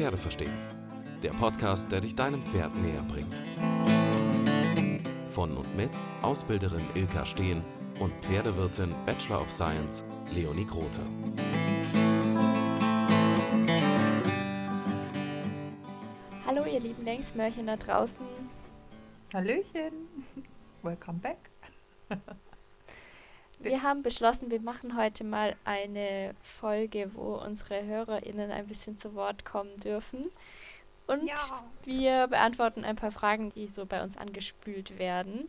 Pferde verstehen. Der Podcast, der dich deinem Pferd näher bringt. Von und mit Ausbilderin Ilka Steen und Pferdewirtin Bachelor of Science Leonie Grote. Hallo ihr lieben Längsmörchen da draußen. Hallöchen. Welcome back. Wir haben beschlossen, wir machen heute mal eine Folge, wo unsere HörerInnen ein bisschen zu Wort kommen dürfen. Und Ja. wir beantworten ein paar Fragen, die so bei uns angespült werden.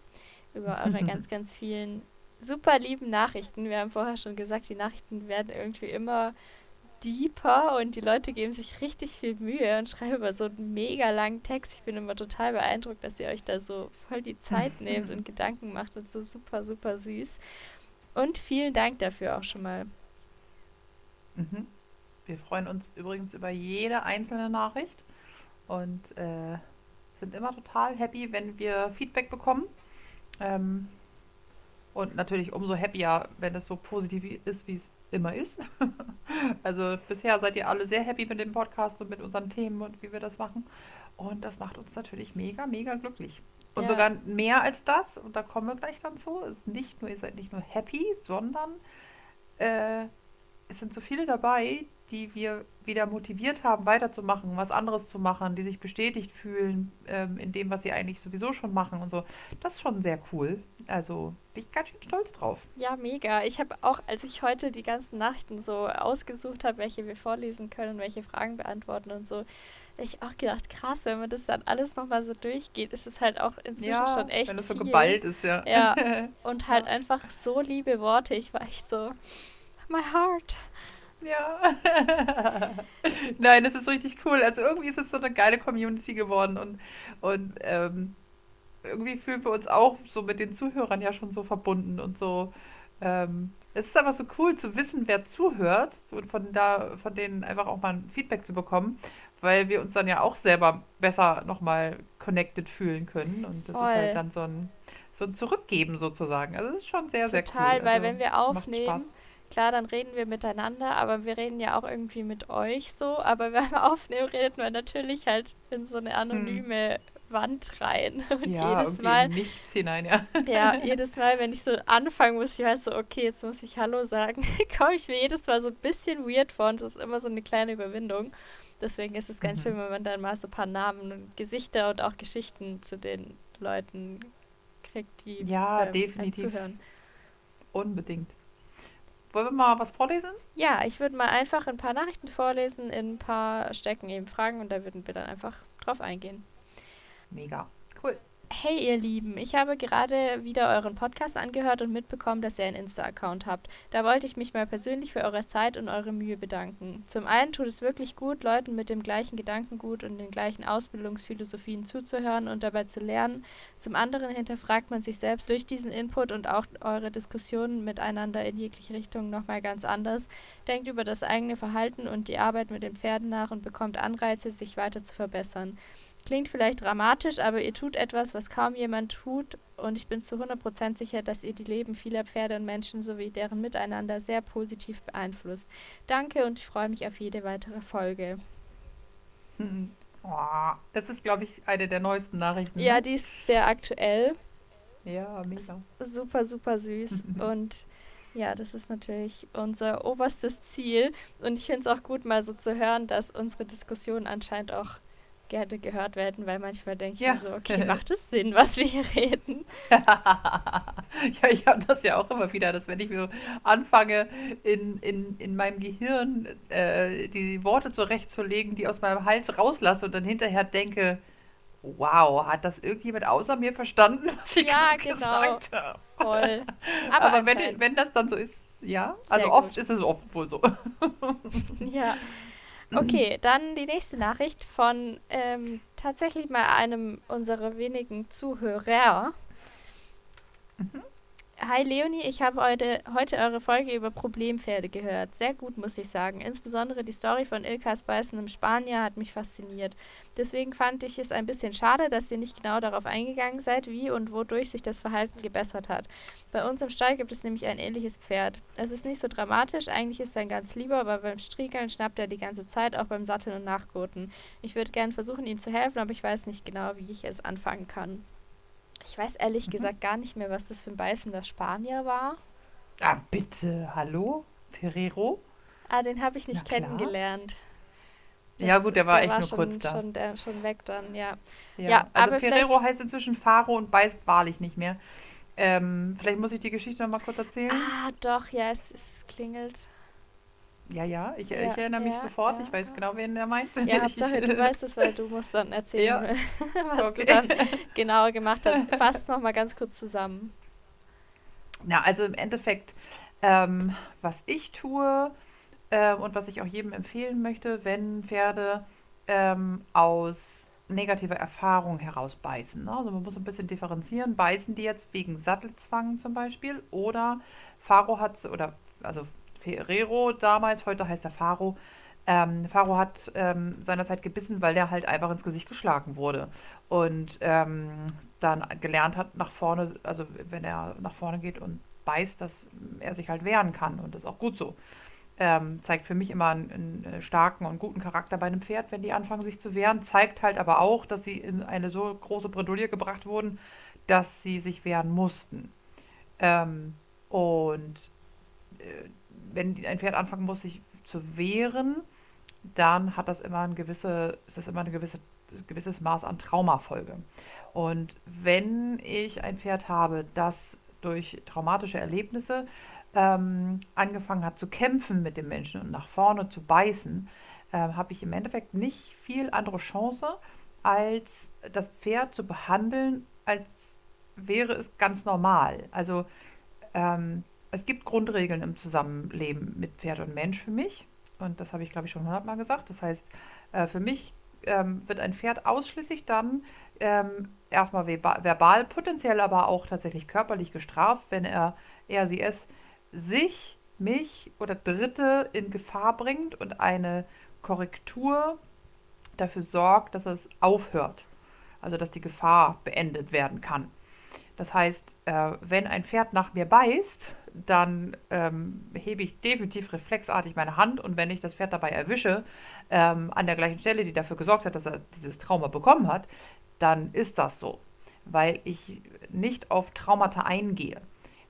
Über eure ganz, ganz vielen super lieben Nachrichten. Wir haben vorher schon gesagt, die Nachrichten werden irgendwie immer deeper und die Leute geben sich richtig viel Mühe und schreiben über so einen mega langen Text. Ich bin immer total beeindruckt, dass ihr euch da so voll die Zeit nehmt und Gedanken macht und so super, super süß. Und vielen Dank dafür auch schon mal. Mhm. Wir freuen uns übrigens über jede einzelne Nachricht und äh, sind immer total happy, wenn wir Feedback bekommen. Ähm, und natürlich umso happier, wenn es so positiv ist, wie es immer ist. also bisher seid ihr alle sehr happy mit dem Podcast und mit unseren Themen und wie wir das machen. Und das macht uns natürlich mega, mega glücklich. Und Ja. sogar mehr als das, und da kommen wir gleich dann zu, ist nicht nur, ihr seid nicht nur happy, sondern äh, es sind so viele dabei, die wir wieder motiviert haben, weiterzumachen, was anderes zu machen, die sich bestätigt fühlen ähm, in dem, was sie eigentlich sowieso schon machen und so. Das ist schon sehr cool. Also bin ich ganz schön stolz drauf. Ja, mega. Ich habe auch, als ich heute die ganzen Nachrichten so ausgesucht habe, welche wir vorlesen können und welche Fragen beantworten und so, habe ich auch gedacht, krass, wenn man das dann alles nochmal so durchgeht, ist es halt auch inzwischen schon echt wenn es so viel. geballt ist, ja. Ja. Und halt einfach so liebe Worte. Ich war echt so, my heart. Ja. Nein, das ist richtig cool. Also irgendwie ist es so eine geile Community geworden und, und ähm, irgendwie fühlen wir uns auch so mit den Zuhörern ja schon so verbunden und so. Ähm, es ist aber so cool zu wissen, wer zuhört und von da, von denen einfach auch mal ein Feedback zu bekommen, weil wir uns dann ja auch selber besser nochmal connected fühlen können. Und das Voll. ist halt dann so ein, so ein Zurückgeben sozusagen. Also es ist schon sehr, sehr Total, cool. weil Also wenn wir aufnehmen. Klar, dann reden wir miteinander, aber wir reden ja auch irgendwie mit euch so. Aber wenn wir aufnehmen, redet man natürlich halt in so eine anonyme Wand rein. Und Hm. Ja, jedes Mal, nichts hinein, ja. ja, jedes Mal, wenn ich so anfangen muss, ich weiß so, okay, jetzt muss ich Hallo sagen, komme ich mir jedes Mal so ein bisschen weird vor und es ist immer so eine kleine Überwindung. Deswegen ist es ganz Mhm. schön, wenn man dann mal so ein paar Namen und Gesichter und auch Geschichten zu den Leuten kriegt, die Ja, ähm, definitiv. zuhören. Unbedingt. Wollen wir mal was vorlesen? Ja, ich würde mal einfach ein paar Nachrichten vorlesen, in ein paar Stecken eben Fragen und da würden wir dann einfach drauf eingehen. Mega. Cool. Hey ihr Lieben, ich habe gerade wieder euren Podcast angehört und mitbekommen, dass ihr einen Insta-Account habt. Da wollte ich mich mal persönlich für eure Zeit und eure Mühe bedanken. Zum einen tut es wirklich gut, Leuten mit dem gleichen Gedankengut und den gleichen Ausbildungsphilosophien zuzuhören und dabei zu lernen. Zum anderen hinterfragt man sich selbst durch diesen Input und auch eure Diskussionen miteinander in jegliche Richtung nochmal ganz anders, denkt über das eigene Verhalten und die Arbeit mit den Pferden nach und bekommt Anreize, sich weiter zu verbessern. Klingt vielleicht dramatisch, aber ihr tut etwas, was kaum jemand tut und ich bin zu 100% sicher, dass ihr die Leben vieler Pferde und Menschen sowie deren Miteinander sehr positiv beeinflusst. Danke und ich freue mich auf jede weitere Folge. Hm. Oh, das ist, glaube ich, eine der neuesten Nachrichten. Ja, ne? die ist sehr aktuell, Ja, mega. super, super süß und ja, das ist natürlich unser oberstes Ziel und ich finde es auch gut, mal so zu hören, dass unsere Diskussionen anscheinend auch gerne gehört werden, weil manchmal denke ich Ja. mir so, okay, macht es Sinn, was wir hier reden? ja, ich habe das ja auch immer wieder, dass wenn ich mir so anfange, in, in, in meinem Gehirn äh, die Worte zurechtzulegen, die aus meinem Hals rauslasse und dann hinterher denke, wow, hat das irgendjemand außer mir verstanden, was ich Ja, genau. gesagt habe? Voll. Aber, Aber, wenn, wenn das dann so ist, ja, Sehr also oft gut. ist es oft wohl so. Ja. Okay, dann die nächste Nachricht von ähm, tatsächlich mal einem unserer wenigen Zuhörer. Hi Leonie, ich habe heute, heute eure Folge über Problempferde gehört. Sehr gut, muss ich sagen. Insbesondere die Story von Ilkas beißendem Spanier hat mich fasziniert. Deswegen fand ich es ein bisschen schade, dass ihr nicht genau darauf eingegangen seid, wie und wodurch sich das Verhalten gebessert hat. Bei uns im Stall gibt es nämlich ein ähnliches Pferd. Es ist nicht so dramatisch, eigentlich ist er ganz lieber, aber beim Striegeln schnappt er die ganze Zeit, auch beim Satteln und Nachgurten. Ich würde gerne versuchen, ihm zu helfen, aber ich weiß nicht genau, wie ich es anfangen kann. Ich weiß ehrlich mhm. gesagt gar nicht mehr, was das für ein beißender Spanier war. Ah, bitte, hallo? Ferrero? Ah, den habe ich nicht Na, kennengelernt. Das, ja, gut, der war der echt war nur schon, kurz da. Schon, der, schon weg dann, ja. Ja, ja also Ferrero heißt inzwischen Faro und beißt wahrlich nicht mehr. Ähm, vielleicht muss ich die Geschichte noch mal kurz erzählen. Ah, doch, ja, es, es klingelt. Ja, ja, ich, ja, ich erinnere mich ja, sofort. Ja, ich weiß genau, wen er meint. Ja, Hauptsache, du weißt es, weil du musst dann erzählen, was okay. du dann genauer gemacht hast. Fass noch mal ganz kurz zusammen. Na, also im Endeffekt, ähm, was ich tue äh, und was ich auch jedem empfehlen möchte, wenn Pferde ähm, aus negativer Erfahrung herausbeißen. Ne? Also man muss ein bisschen differenzieren. Beißen die jetzt wegen Sattelzwang zum Beispiel oder Faro hat, oder also Ferrero damals, heute heißt er Faro. Ähm, Faro hat ähm, seinerzeit gebissen, weil der halt einfach ins Gesicht geschlagen wurde. Und ähm, dann gelernt hat, nach vorne, also wenn er nach vorne geht und beißt, dass er sich halt wehren kann. Und das ist auch gut so. Ähm, zeigt für mich immer einen, einen, starken und guten Charakter bei einem Pferd, wenn die anfangen, sich zu wehren. Zeigt halt aber auch, dass sie in eine so große Bredouille gebracht wurden, dass sie sich wehren mussten. Ähm, und äh, wenn ein Pferd anfangen muss, sich zu wehren, dann hat das immer ein gewisse, ist das immer ein gewisse, gewisses Maß an Traumafolge. Und wenn ich ein Pferd habe, das durch traumatische Erlebnisse ähm, angefangen hat zu kämpfen mit dem Menschen und nach vorne zu beißen, äh, habe ich im Endeffekt nicht viel andere Chance, als das Pferd zu behandeln, als wäre es ganz normal. Also ähm, es gibt Grundregeln im Zusammenleben mit Pferd und Mensch für mich. Und das habe ich, glaube ich, schon hundertmal gesagt. Das heißt, äh, für mich ähm, wird ein Pferd ausschließlich dann ähm, erstmal verbal, potenziell aber auch tatsächlich körperlich gestraft, wenn er, er, sie, es sich, mich oder Dritte in Gefahr bringt und eine Korrektur dafür sorgt, dass es aufhört. Also dass die Gefahr beendet werden kann. Das heißt, äh, wenn ein Pferd nach mir beißt, dann ähm, hebe ich definitiv reflexartig meine Hand und wenn ich das Pferd dabei erwische, ähm, an der gleichen Stelle, die dafür gesorgt hat, dass er dieses Trauma bekommen hat, dann ist das so, weil ich nicht auf Traumata eingehe.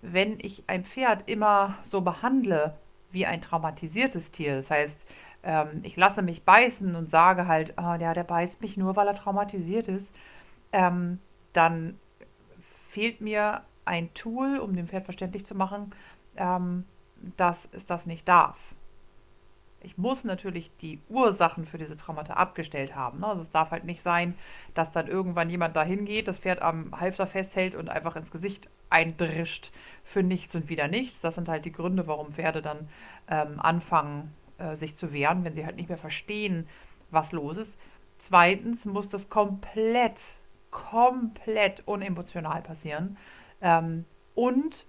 Wenn ich ein Pferd immer so behandle wie ein traumatisiertes Tier, das heißt, ähm, ich lasse mich beißen und sage halt, oh, ja, der beißt mich nur, weil er traumatisiert ist, ähm, dann fehlt mir ein Tool, um dem Pferd verständlich zu machen, ähm, dass es das nicht darf. Ich muss natürlich die Ursachen für diese Traumata abgestellt haben. Ne? Also es darf halt nicht sein, dass dann irgendwann jemand dahin geht, das Pferd am Halfter festhält und einfach ins Gesicht eindrischt für nichts und wieder nichts. Das sind halt die Gründe, warum Pferde dann ähm, anfangen, äh, sich zu wehren, wenn sie halt nicht mehr verstehen, was los ist. Zweitens muss das komplett, komplett unemotional passieren. Ähm, und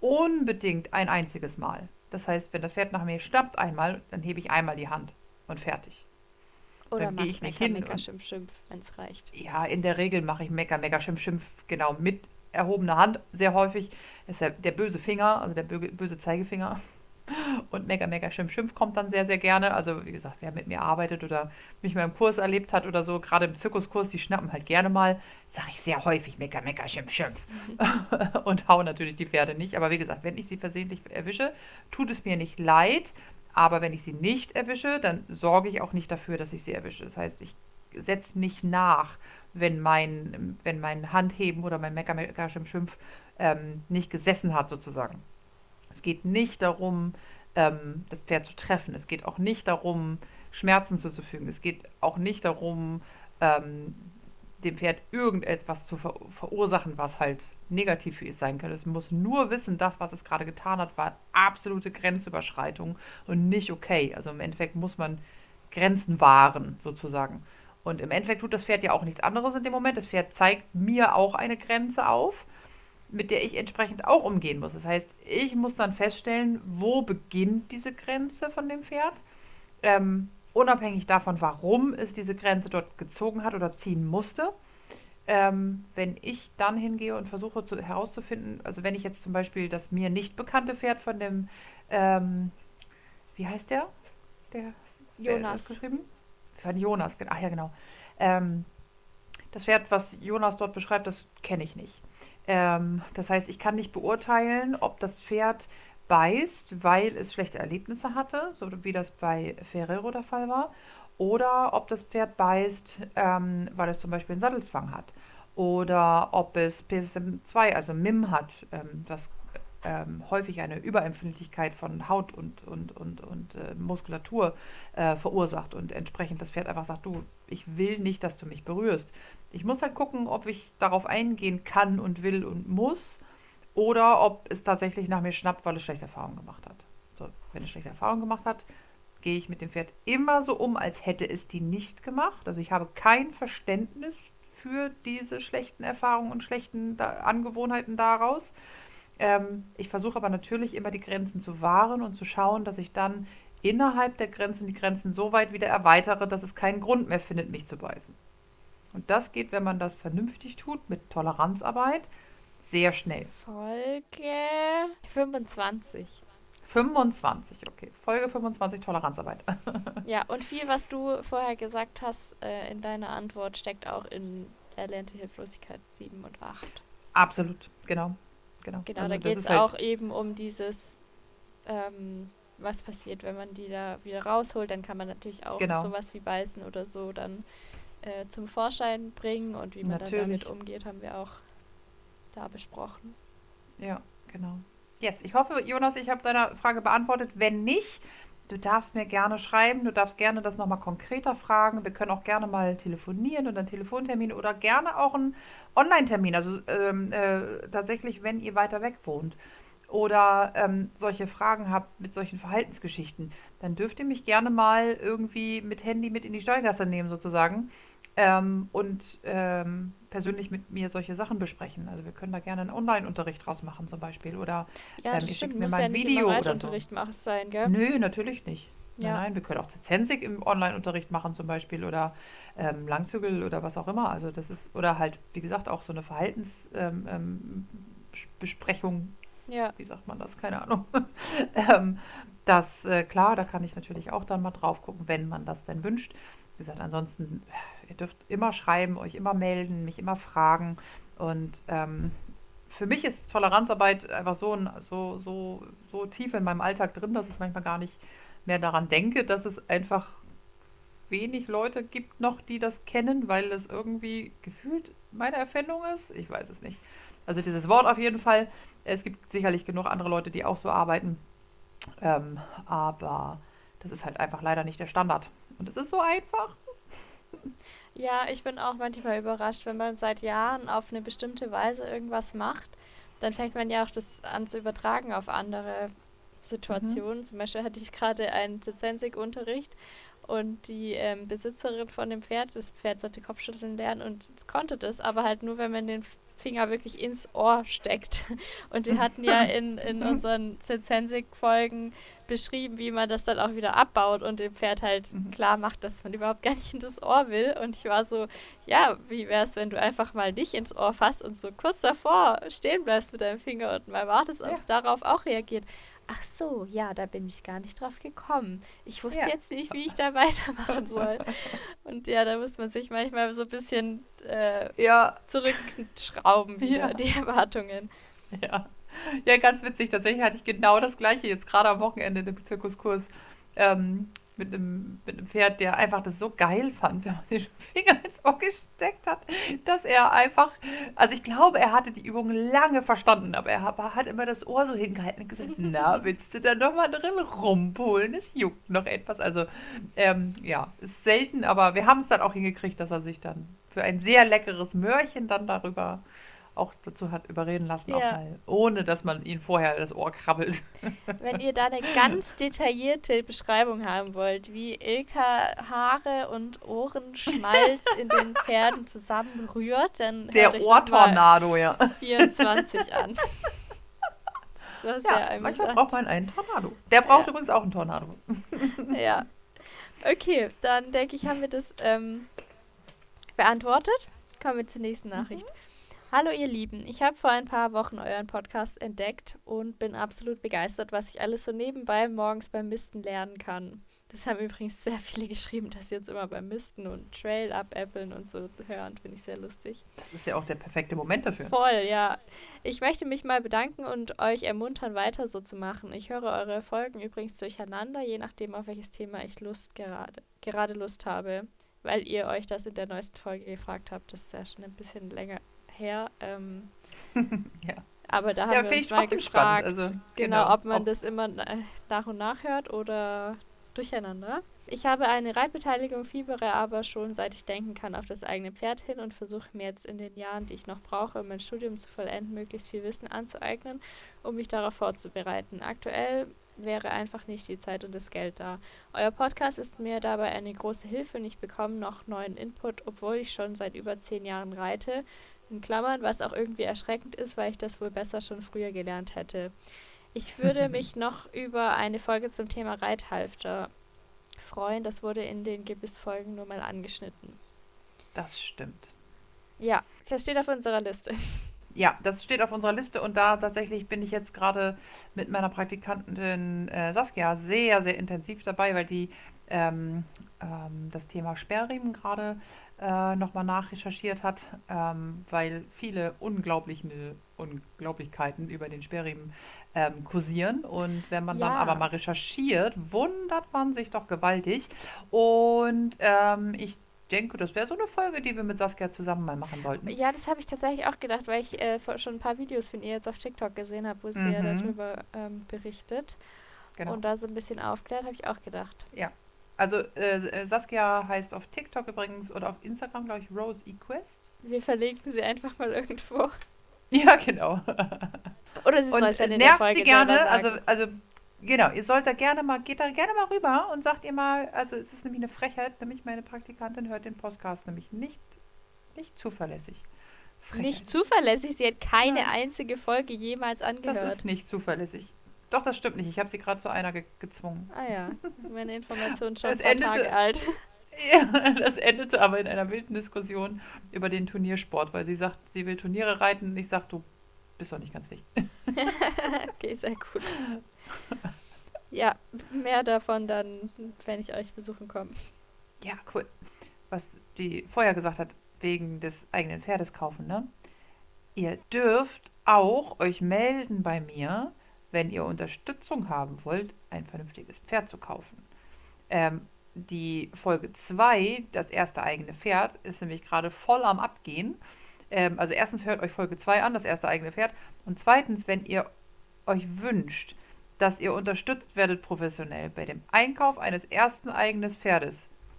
unbedingt ein einziges Mal. Das heißt, wenn das Pferd nach mir schnappt einmal, dann hebe ich einmal die Hand und fertig. Oder dann machst Mecker, Mecker, Schimpf, Schimpf, wenn es reicht. Ja, in der Regel mache ich Mecker, Mecker, Schimpf, Schimpf, genau, mit erhobener Hand. Sehr häufig ist der, der böse Finger, also der böse Zeigefinger, und Mega, Mega Schimpf, Schimpf kommt dann sehr, sehr gerne. Also, wie gesagt, wer mit mir arbeitet oder mich mal im Kurs erlebt hat oder so, gerade im Zirkuskurs, die schnappen halt gerne mal, sage ich sehr häufig Mega, Mega Schimpf, Schimpf. und hauen natürlich die Pferde nicht. Aber wie gesagt, wenn ich sie versehentlich erwische, tut es mir nicht leid. Aber wenn ich sie nicht erwische, dann sorge ich auch nicht dafür, dass ich sie erwische. Das heißt, ich setze nicht nach, wenn mein, wenn mein Handheben oder mein Mega, Mega Schimpf, Schimpf ähm, nicht gesessen hat, sozusagen. Es geht nicht darum, ähm, das Pferd zu treffen. Es geht auch nicht darum, Schmerzen zuzufügen. Es geht auch nicht darum, ähm, dem Pferd irgendetwas zu ver verursachen, was halt negativ für es sein könnte. Es muss nur wissen, das, was es gerade getan hat, war absolute Grenzüberschreitung und nicht okay. Also im Endeffekt muss man Grenzen wahren, sozusagen. Und im Endeffekt tut das Pferd ja auch nichts anderes in dem Moment. Das Pferd zeigt mir auch eine Grenze auf mit der ich entsprechend auch umgehen muss. Das heißt, ich muss dann feststellen, wo beginnt diese Grenze von dem Pferd. Ähm, unabhängig davon, warum es diese Grenze dort gezogen hat oder ziehen musste. Ähm, wenn ich dann hingehe und versuche zu, herauszufinden, also wenn ich jetzt zum Beispiel das mir nicht bekannte Pferd von dem, ähm, wie heißt der? Der Jonas. Der geschrieben? Von Jonas, ach ja, genau. Ähm, das Pferd, was Jonas dort beschreibt, das kenne ich nicht. Ähm, das heißt, ich kann nicht beurteilen, ob das Pferd beißt, weil es schlechte Erlebnisse hatte, so wie das bei Ferrero der Fall war, oder ob das Pferd beißt, ähm, weil es zum Beispiel einen Sattelzwang hat, oder ob es PSM2, also MIM hat, ähm, was ähm, häufig eine Überempfindlichkeit von Haut und, und, und, und äh, Muskulatur äh, verursacht und entsprechend das Pferd einfach sagt, du, ich will nicht, dass du mich berührst. Ich muss halt gucken, ob ich darauf eingehen kann und will und muss oder ob es tatsächlich nach mir schnappt, weil es schlechte Erfahrungen gemacht hat. So, wenn es schlechte Erfahrungen gemacht hat, gehe ich mit dem Pferd immer so um, als hätte es die nicht gemacht. Also ich habe kein Verständnis für diese schlechten Erfahrungen und schlechten da Angewohnheiten daraus. Ähm, ich versuche aber natürlich immer die Grenzen zu wahren und zu schauen, dass ich dann innerhalb der Grenzen die Grenzen so weit wieder erweitere, dass es keinen Grund mehr findet, mich zu beißen. Und das geht, wenn man das vernünftig tut, mit Toleranzarbeit, sehr schnell. Folge 25. 25, okay. Folge 25 Toleranzarbeit. ja, und viel, was du vorher gesagt hast äh, in deiner Antwort, steckt auch in erlernte Hilflosigkeit 7 und 8. Absolut, genau. Genau, genau also da geht es halt auch eben um dieses, ähm, was passiert, wenn man die da wieder rausholt. Dann kann man natürlich auch genau. sowas wie beißen oder so dann äh, zum Vorschein bringen und wie man natürlich. dann damit umgeht, haben wir auch da besprochen. Ja, genau. Yes, ich hoffe, Jonas, ich habe deine Frage beantwortet. Wenn nicht, du darfst mir gerne schreiben, du darfst gerne das nochmal konkreter fragen. Wir können auch gerne mal telefonieren und einen Telefontermin oder gerne auch einen Online-Termin. Also ähm, äh, tatsächlich, wenn ihr weiter weg wohnt oder ähm, solche Fragen habt mit solchen Verhaltensgeschichten, dann dürft ihr mich gerne mal irgendwie mit Handy mit in die Steuergasse nehmen sozusagen ähm, und ähm, persönlich mit mir solche Sachen besprechen. Also wir können da gerne einen Online-Unterricht draus machen zum Beispiel oder ja, ähm, ich schicke mir mal ein ja Video oder so. machen sein, gell? Nö, natürlich nicht. Ja. Nein, wir können auch Zensik im Online-Unterricht machen zum Beispiel oder ähm, Langzügel oder was auch immer. Also das ist, oder halt, wie gesagt, auch so eine Verhaltensbesprechung. Ähm, ähm, ja. Wie sagt man das? Keine Ahnung. ähm, das, äh, klar, da kann ich natürlich auch dann mal drauf gucken, wenn man das denn wünscht. Wie gesagt, ansonsten Ihr dürft immer schreiben, euch immer melden, mich immer fragen. Und ähm, für mich ist Toleranzarbeit einfach so, so, so, so tief in meinem Alltag drin, dass ich manchmal gar nicht mehr daran denke, dass es einfach wenig Leute gibt noch, die das kennen, weil es irgendwie gefühlt meine Erfindung ist. Ich weiß es nicht. Also dieses Wort auf jeden Fall. Es gibt sicherlich genug andere Leute, die auch so arbeiten. Ähm, aber das ist halt einfach leider nicht der Standard. Und es ist so einfach. Ja, ich bin auch manchmal überrascht, wenn man seit Jahren auf eine bestimmte Weise irgendwas macht, dann fängt man ja auch das an zu übertragen auf andere Situationen. Mhm. Zum Beispiel hatte ich gerade einen Zensik-Unterricht und die ähm, Besitzerin von dem Pferd, das Pferd sollte Kopfschütteln lernen und es konnte das, aber halt nur, wenn man den Finger wirklich ins Ohr steckt. Und wir hatten ja in, in mhm. unseren Zensik-Folgen beschrieben, wie man das dann auch wieder abbaut und dem Pferd halt mhm. klar macht, dass man überhaupt gar nicht in das Ohr will. Und ich war so, ja, wie wäre es, wenn du einfach mal nicht ins Ohr fasst und so kurz davor stehen bleibst mit deinem Finger und mal wartest, ob ja. es darauf auch reagiert. Ach so, ja, da bin ich gar nicht drauf gekommen. Ich wusste ja. jetzt nicht, wie ich da weitermachen soll. Und ja, da muss man sich manchmal so ein bisschen äh, ja. zurückschrauben wieder, ja. die Erwartungen. Ja. Ja, ganz witzig. Tatsächlich hatte ich genau das gleiche jetzt gerade am Wochenende im Zirkuskurs. Ähm, mit einem, mit einem Pferd, der einfach das so geil fand, wenn man den Finger ins Ohr gesteckt hat, dass er einfach, also ich glaube, er hatte die Übung lange verstanden, aber er hat immer das Ohr so hingehalten und gesagt, na, willst du da nochmal drin rumpulen? Es juckt noch etwas. Also, ähm, ja, ist selten, aber wir haben es dann auch hingekriegt, dass er sich dann für ein sehr leckeres Möhrchen dann darüber auch dazu hat überreden lassen, Ja. mal, ohne dass man ihn vorher das Ohr krabbelt. Wenn ihr da eine ganz detaillierte Beschreibung haben wollt, wie Ilka Haare und Ohrenschmalz in den Pferden zusammenrührt, dann Der hört Ohrtornado, ja. 24 an. Das war sehr Ja, manchmal braucht man einen Tornado. Der braucht Ja. übrigens auch einen Tornado. Ja. Okay, dann denke ich, haben wir das ähm, beantwortet. Kommen wir zur nächsten Nachricht. Hallo ihr Lieben, ich habe vor ein paar Wochen euren Podcast entdeckt und bin absolut begeistert, was ich alles so nebenbei morgens beim Misten lernen kann. Das haben übrigens sehr viele geschrieben, dass sie jetzt immer beim Misten und Trail abäppeln und so hören. Finde ich sehr lustig. Das ist ja auch der perfekte Moment dafür. Voll, ja. Ich möchte mich mal bedanken und euch ermuntern, weiter so zu machen. Ich höre eure Folgen übrigens durcheinander, je nachdem, auf welches Thema ich Lust gerade, gerade Lust habe, weil ihr euch das in der neuesten Folge gefragt habt. Das ist ja schon ein bisschen länger her. Ähm, Ja. aber da haben Ja, wir uns mal gefragt, also, genau, genau, ob man ob- das immer nach und nach hört oder durcheinander. Ich habe eine Reitbeteiligung, fiebere aber schon seit ich denken kann auf das eigene Pferd hin und versuche mir jetzt in den Jahren, die ich noch brauche, um mein Studium zu vollenden, möglichst viel Wissen anzueignen, um mich darauf vorzubereiten. Aktuell wäre einfach nicht die Zeit und das Geld da. Euer Podcast ist mir dabei eine große Hilfe und ich bekomme noch neuen Input, obwohl ich schon seit über zehn Jahren reite. In Klammern, was auch irgendwie erschreckend ist, weil ich das wohl besser schon früher gelernt hätte. Ich würde mich noch über eine Folge zum Thema Reithalfter freuen. Das wurde in den Gebissfolgen nur mal angeschnitten. Das stimmt. Ja, das steht auf unserer Liste. Ja, das steht auf unserer Liste und da tatsächlich bin ich jetzt gerade mit meiner Praktikantin äh, Saskia sehr, sehr intensiv dabei, weil die ähm, ähm, das Thema Sperrriemen gerade äh, nochmal nachrecherchiert hat, ähm, weil viele unglaubliche Unglaublichkeiten über den Sperrriemen ähm, kursieren. Und wenn man dann Ja. aber mal recherchiert, wundert man sich doch gewaltig. Und ähm, ich denke, das wäre so eine Folge, die wir mit Saskia zusammen mal machen sollten. Ja, das habe ich tatsächlich auch gedacht, weil ich äh, schon ein paar Videos von ihr jetzt auf TikTok gesehen habe, wo sie ja Mhm. darüber ähm, berichtet Genau. und da so ein bisschen aufklärt, habe ich auch gedacht. Also äh, äh, Saskia heißt auf TikTok übrigens oder auf Instagram, glaube ich, Rose Equest. Wir verlinken sie einfach mal irgendwo. Ja, genau. Oder sie soll es äh, in der nervt Folge sie gerne, also, also genau, ihr sollt da gerne mal, geht da gerne mal rüber und sagt ihr mal, also es ist nämlich eine Frechheit, nämlich meine Praktikantin hört den Podcast nämlich nicht, nicht zuverlässig. Frechheit. Nicht zuverlässig, sie hat keine Nein. einzige Folge jemals Das angehört. ist nicht zuverlässig. Doch, das stimmt nicht. Ich habe sie gerade zu einer ge gezwungen. Ah ja, meine Information schon ein paar endete- Tage alt. Ja, das endete aber in einer wilden Diskussion über den Turniersport, weil sie sagt, sie will Turniere reiten und ich sage, du bist doch nicht ganz dicht. Okay, sehr gut. Ja, mehr davon dann, wenn ich euch besuchen komme. Ja, cool. Was die vorher gesagt hat, wegen des eigenen Pferdes kaufen, ne? Ihr dürft auch euch melden bei mir, wenn ihr Unterstützung haben wollt, ein vernünftiges Pferd zu kaufen. Ähm, die Folge 2, das erste eigene Pferd, ist nämlich gerade voll am Abgehen. Ähm, also erstens hört euch Folge 2 an, das erste eigene Pferd. Und zweitens, wenn ihr euch wünscht, dass ihr unterstützt werdet professionell bei dem Einkauf eines ersten eigenen Pferdes,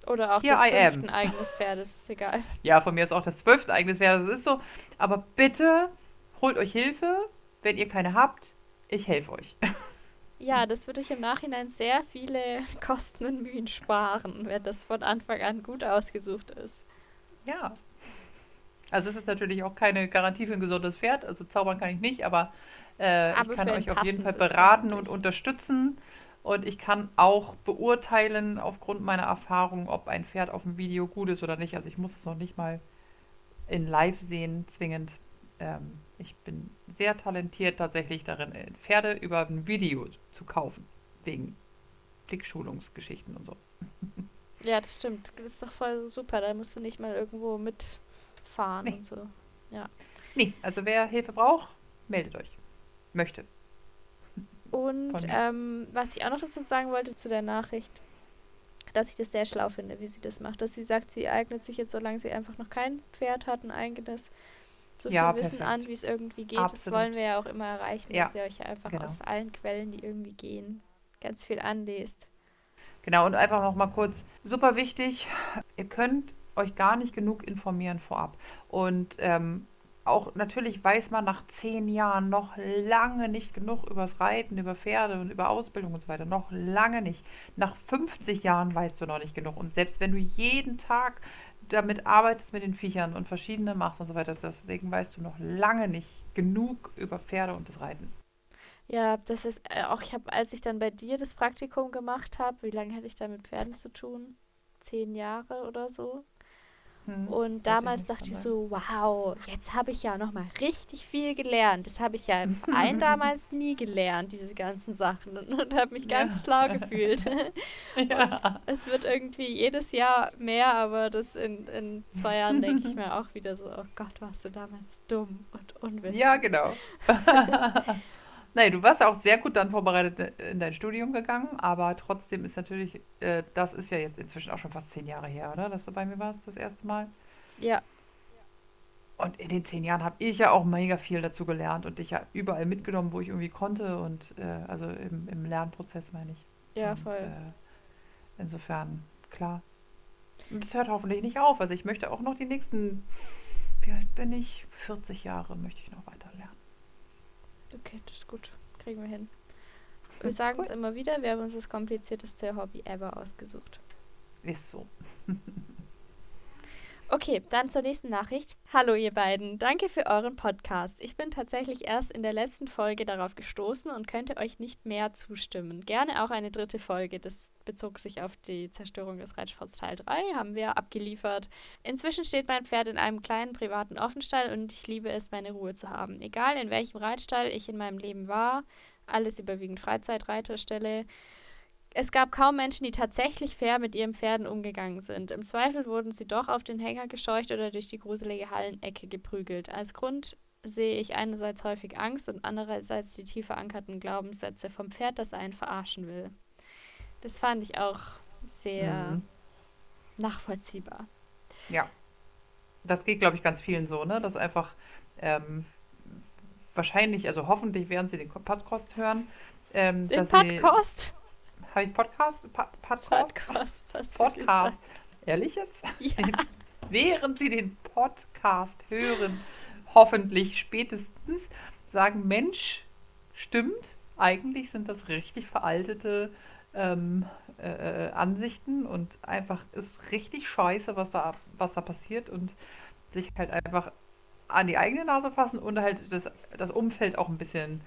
Oder auch Here des I am. fünften eigenes Pferdes, ist egal. ja, von mir ist auch das zwölfte eigenes Pferd, das ist so. Aber bitte holt euch Hilfe, wenn ihr keine habt. Ich helfe euch. Ja, das würde euch im Nachhinein sehr viele Kosten und Mühen sparen, wenn das von Anfang an gut ausgesucht ist. Ja. Also es ist natürlich auch keine Garantie für ein gesundes Pferd. Also zaubern kann ich nicht, aber, äh, Aber ich kann euch auf jeden Fall beraten und unterstützen. Und ich kann auch beurteilen aufgrund meiner Erfahrung, ob ein Pferd auf dem Video gut ist oder nicht. Also ich muss es noch nicht mal in Live sehen, zwingend. Ähm, ich bin sehr talentiert tatsächlich darin, äh, Pferde über ein Video zu kaufen. Wegen Blickschulungsgeschichten und so. Ja, das stimmt. Das ist doch voll super. Da musst du nicht mal irgendwo mitfahren Nee. und so. Nee, also wer Hilfe braucht, meldet euch. Möchte. Und ähm, was ich auch noch dazu sagen wollte zu der Nachricht, dass ich das sehr schlau finde, wie sie das macht. Dass sie sagt, sie eignet sich jetzt, solange sie einfach noch kein Pferd hat, ein eigenes, so viel Ja, Wissen perfekt. an, wie es irgendwie geht. Das Absolut. wollen wir ja auch immer erreichen, Ja, dass ihr euch einfach genau. aus allen Quellen, die irgendwie gehen, ganz viel anlest. Genau, und einfach noch mal kurz, super wichtig, ihr könnt euch gar nicht genug informieren vorab. Und ähm, auch natürlich weiß man nach zehn Jahren noch lange nicht genug übers Reiten, über Pferde und über Ausbildung und so weiter. Noch lange nicht. Nach 50 Jahren weißt du noch nicht genug. Und selbst wenn du jeden Tag damit arbeitest mit den Viechern und verschiedene machst und so weiter, deswegen weißt du noch lange nicht genug über Pferde und das Reiten. Ja, das ist äh, auch, ich habe, als ich dann bei dir das Praktikum gemacht habe, wie lange hätte ich da mit Pferden zu tun? Zehn Jahre oder so. Hm, und damals dachte ich so, wow, jetzt habe ich ja nochmal richtig viel gelernt. Das habe ich ja im Verein damals nie gelernt, diese ganzen Sachen. Und, und habe mich ganz ja. schlau gefühlt. ja. es wird irgendwie jedes Jahr mehr, aber das in, in zwei Jahren denke ich mir auch wieder so, oh Gott, warst du damals dumm und unwissend. Ja, genau. Nein, du warst auch sehr gut dann vorbereitet in dein Studium gegangen, aber trotzdem ist natürlich, äh, das ist ja jetzt inzwischen auch schon fast zehn Jahre her, oder? Dass du bei mir warst das erste Mal. Ja. Und in den zehn Jahren habe ich ja auch mega viel dazu gelernt und dich ja überall mitgenommen, wo ich irgendwie konnte und äh, also im, im, Lernprozess meine ich. Ja, und, voll. Äh, insofern, klar. Und es hört hoffentlich nicht auf. Also ich möchte auch noch die nächsten, wie alt bin ich? 40 Jahre möchte ich noch. Okay, das ist gut. Kriegen wir hin. Wir sagen cool. es immer wieder, wir haben uns das komplizierteste Hobby ever ausgesucht. Ist so. Okay, dann zur nächsten Nachricht. Hallo ihr beiden, danke für euren Podcast. Ich bin tatsächlich erst in der letzten Folge darauf gestoßen und könnte euch nicht mehr zustimmen. Gerne auch eine dritte Folge. Das bezog sich auf die Zerstörung des Reitsports Teil 3, haben wir abgeliefert. Inzwischen steht mein Pferd in einem kleinen privaten Offenstall und ich liebe es, meine Ruhe zu haben. Egal in welchem Reitstall ich in meinem Leben war, alles überwiegend Freizeitreiterstelle. Es gab kaum Menschen, die tatsächlich fair mit ihren Pferden umgegangen sind. Im Zweifel wurden sie doch auf den Hänger gescheucht oder durch die gruselige Hallenecke geprügelt. Als Grund sehe ich einerseits häufig Angst und andererseits die tief verankerten Glaubenssätze vom Pferd, das einen verarschen will. Das fand ich auch sehr mhm. nachvollziehbar. Ja. Das geht, glaube ich, ganz vielen so, ne? Dass einfach ähm, wahrscheinlich, also hoffentlich werden sie den Podcast hören. Ähm, den Podcast? Habe ich Podcast? Pa Podcast? Podcast, hast Podcast. Ehrlich jetzt? Ja. Während Sie den Podcast hören, hoffentlich spätestens, sagen, Mensch, stimmt, eigentlich sind das richtig veraltete ähm, äh, Ansichten und einfach ist richtig scheiße, was da, was da passiert und sich halt einfach an die eigene Nase fassen und halt das, das Umfeld auch ein bisschen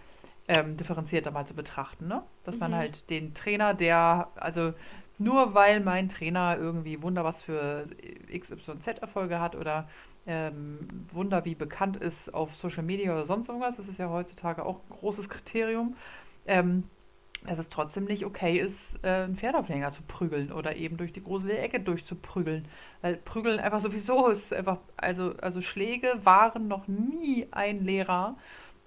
ähm, differenzierter mal zu betrachten, ne? Dass mhm. man halt den Trainer, der, also nur weil mein Trainer irgendwie Wunder was für XYZ-Erfolge hat oder ähm, Wunder wie bekannt ist auf Social Media oder sonst irgendwas, das ist ja heutzutage auch ein großes Kriterium, ähm, dass es trotzdem nicht okay ist, äh, einen Pferdaufhänger zu prügeln oder eben durch die große Ecke durchzuprügeln. Weil Prügeln einfach sowieso ist einfach, also, also Schläge waren noch nie ein Lehrer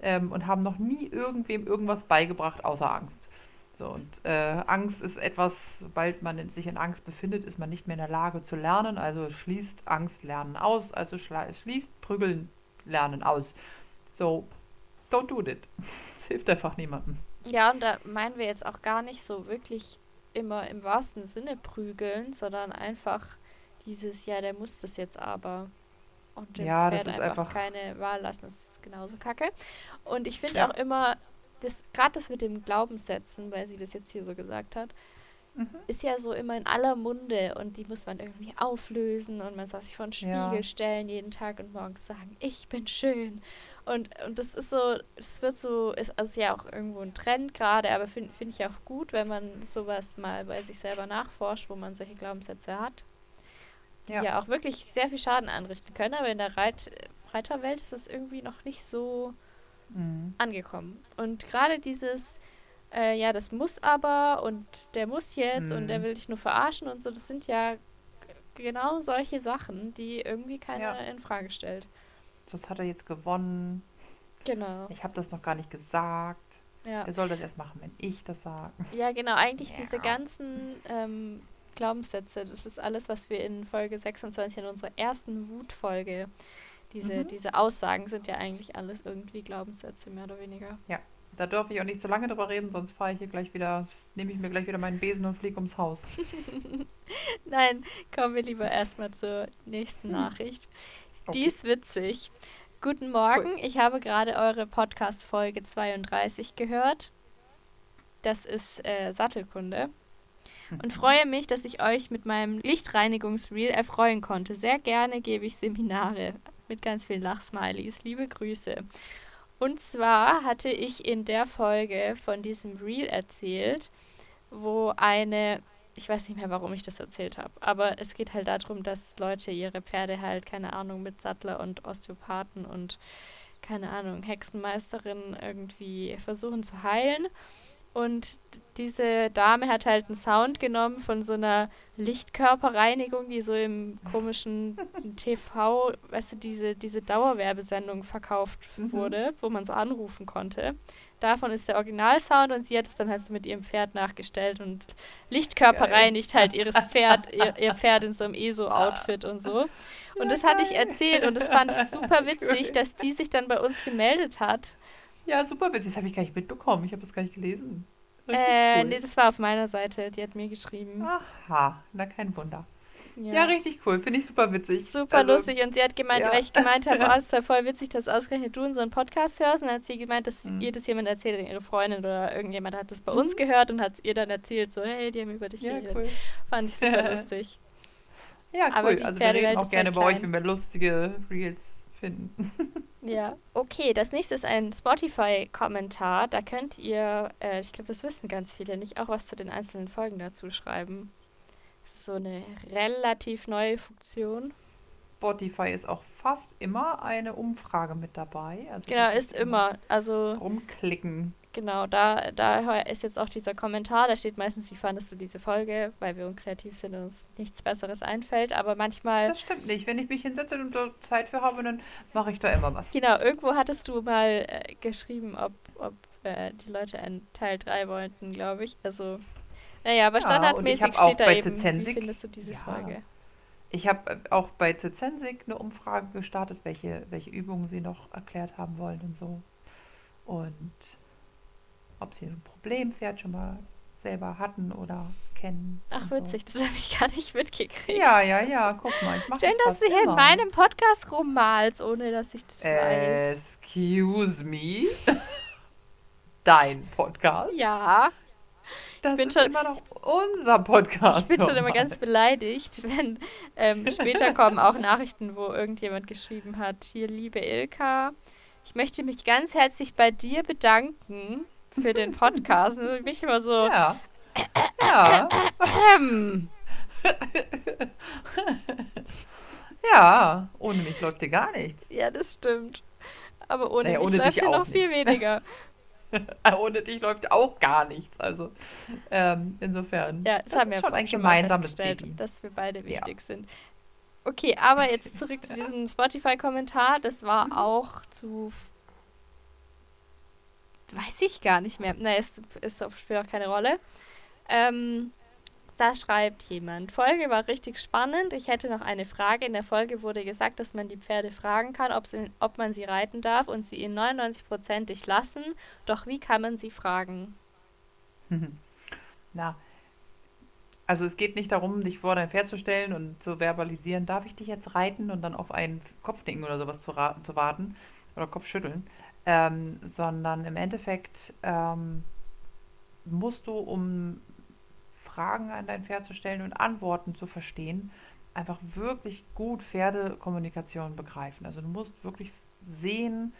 ähm, und haben noch nie irgendwem irgendwas beigebracht außer Angst. So, und äh, Angst ist etwas, sobald man sich in Angst befindet, ist man nicht mehr in der Lage zu lernen. Also schließt Angst lernen aus, also schließt Prügeln lernen aus. So, don't do it. Es hilft einfach niemandem. Ja, und da meinen wir jetzt auch gar nicht so wirklich immer im wahrsten Sinne prügeln, sondern einfach dieses, ja, der muss das jetzt aber und dem ja, Pferd einfach, einfach, keine Wahl lassen. Das ist genauso kacke. Und ich finde ja. auch immer, das, gerade das mit dem Glaubenssätzen, weil sie das jetzt hier so gesagt hat, mhm. ist ja so immer in aller Munde und die muss man irgendwie auflösen und man soll sich vor den Spiegel ja. stellen jeden Tag und morgens sagen, ich bin schön. Und, und das ist so, das wird so, ist also ja auch irgendwo ein Trend gerade, aber finde find ich auch gut, wenn man sowas mal bei sich selber nachforscht, wo man solche Glaubenssätze hat ja. ja auch wirklich sehr viel Schaden anrichten können, aber in der Reit Reiterwelt ist das irgendwie noch nicht so mhm. angekommen. Und gerade dieses, äh, ja, das muss aber und der muss jetzt mhm. und der mhm. will dich nur verarschen und so, das sind ja genau solche Sachen, die irgendwie keiner ja. in Frage stellt. Das hat er jetzt gewonnen. Genau. Ich habe das noch gar nicht gesagt. Ja. Er soll das erst machen, wenn ich das sage. Ja, genau. Eigentlich ja. diese ganzen ähm, Glaubenssätze. Das ist alles, was wir in Folge 26 in unserer ersten Wutfolge, diese, mhm. diese Aussagen sind ja eigentlich alles irgendwie Glaubenssätze, mehr oder weniger. Ja, da darf ich auch nicht so lange drüber reden, sonst fahre ich hier gleich wieder, nehme ich mir gleich wieder meinen Besen und fliege ums Haus. Nein, kommen wir lieber erstmal zur nächsten hm. Nachricht. Okay. Die ist witzig. Guten Morgen, ich habe gerade eure Podcast-Folge 32 gehört. Das ist äh, Sattelkunde. Und freue mich, dass ich euch mit meinem Lichtreinigungsreel erfreuen konnte. Sehr gerne gebe ich Seminare mit ganz vielen Lachsmilies. Liebe Grüße. Und zwar hatte ich in der Folge von diesem Reel erzählt, wo eine, ich weiß nicht mehr, warum ich das erzählt habe, aber es geht halt darum, dass Leute ihre Pferde halt, keine Ahnung, mit Sattler und Osteopathen und, keine Ahnung, Hexenmeisterin irgendwie versuchen zu heilen. Und diese Dame hat halt einen Sound genommen von so einer Lichtkörperreinigung, die so im komischen TV, weißt du, diese, diese Dauerwerbesendung verkauft mhm. wurde, wo man so anrufen konnte. Davon ist der Originalsound und sie hat es dann halt so mit ihrem Pferd nachgestellt und Lichtkörper Geil. reinigt halt ihres Pferd, ihr, ihr, Pferd in so einem ESO-Outfit und so. Und das hatte ich erzählt und das fand ich super witzig, dass die sich dann bei uns gemeldet hat ja, super witzig. Das habe ich gar nicht mitbekommen. Ich habe das gar nicht gelesen. äh, cool. nee, das war auf meiner Seite. Die hat mir geschrieben. Aha, na kein Wunder. Ja, ja richtig cool. Finde ich super witzig. Super also, lustig. Und sie hat gemeint, ja. weil ich gemeint habe, oh, es ist ja voll witzig, dass ausgerechnet du in so einen Podcast hörst. Und dann hat sie gemeint, dass mhm. ihr das jemand erzählt, ihre Freundin oder irgendjemand hat das bei mhm. uns gehört und hat es ihr dann erzählt, so, hey, die haben über dich ja, geredet. Cool. Fand ich super lustig. Ja, cool. Aber die also wir reden auch gerne bei euch, wenn wir lustige Reels finden. ja, okay. Das nächste ist ein Spotify-Kommentar. Da könnt ihr, äh, ich glaube, das wissen ganz viele, nicht auch was zu den einzelnen Folgen dazu schreiben. Das ist so eine relativ neue Funktion. Spotify ist auch fast immer eine Umfrage mit dabei. Also genau, ist immer. Also rumklicken. Genau, da, da ist jetzt auch dieser Kommentar, da steht meistens, wie fandest du diese Folge, weil wir unkreativ sind und uns nichts Besseres einfällt, aber manchmal... Das stimmt nicht, wenn ich mich hinsetze und da Zeit für habe, dann mache ich da immer was. Genau, irgendwo hattest du mal äh, geschrieben, ob, ob äh, die Leute einen Teil 3 wollten, glaube ich, also... Naja, aber standardmäßig ja, steht da eben, Zizensik, wie findest du diese ja, Folge? Ich habe äh, auch bei Zizensik eine Umfrage gestartet, welche, welche Übungen sie noch erklärt haben wollen und so. Und ob sie ein Problempferd schon mal selber hatten oder kennen. Ach, witzig, so. das habe ich gar nicht mitgekriegt. Ja, ja, ja, guck mal. Ich Schön, dass du hier in meinem Podcast rummalst, ohne dass ich das weiß. Excuse me. Dein Podcast? Ja. Das ich bin ist schon, immer noch unser Podcast. Ich bin schon immer ganz beleidigt, wenn ähm, später kommen auch Nachrichten, wo irgendjemand geschrieben hat, hier liebe Ilka, ich möchte mich ganz herzlich bei dir bedanken für den Podcast. Und mich immer so. Ja. Ja. ja, ohne mich läuft dir gar nichts. Ja, das stimmt. Aber ohne naja, mich ohne läuft dir noch nicht. viel weniger. ohne dich läuft auch gar nichts. Also ähm, insofern. Ja, das, das haben wir schon ein gemeinsames festgestellt, Baby. dass wir beide wichtig ja. sind. Okay, aber jetzt zurück zu diesem Spotify-Kommentar. Das war mhm. auch zu weiß ich gar nicht mehr. Na, es ist, spielt auch keine Rolle. Ähm, da schreibt jemand, Folge war richtig spannend. Ich hätte noch eine Frage. In der Folge wurde gesagt, dass man die Pferde fragen kann, ob, sie, ob man sie reiten darf und sie ihn 99%ig lassen. Doch wie kann man sie fragen? Na, also es geht nicht darum, dich vor dein Pferd zu stellen und zu verbalisieren, darf ich dich jetzt reiten und dann auf einen Kopfnicken oder sowas zu, zu warten oder Kopfschütteln, ähm, sondern im Endeffekt ähm, musst du, um Fragen an dein Pferd zu stellen und Antworten zu verstehen, einfach wirklich gut Pferdekommunikation begreifen. Also du musst wirklich sehen,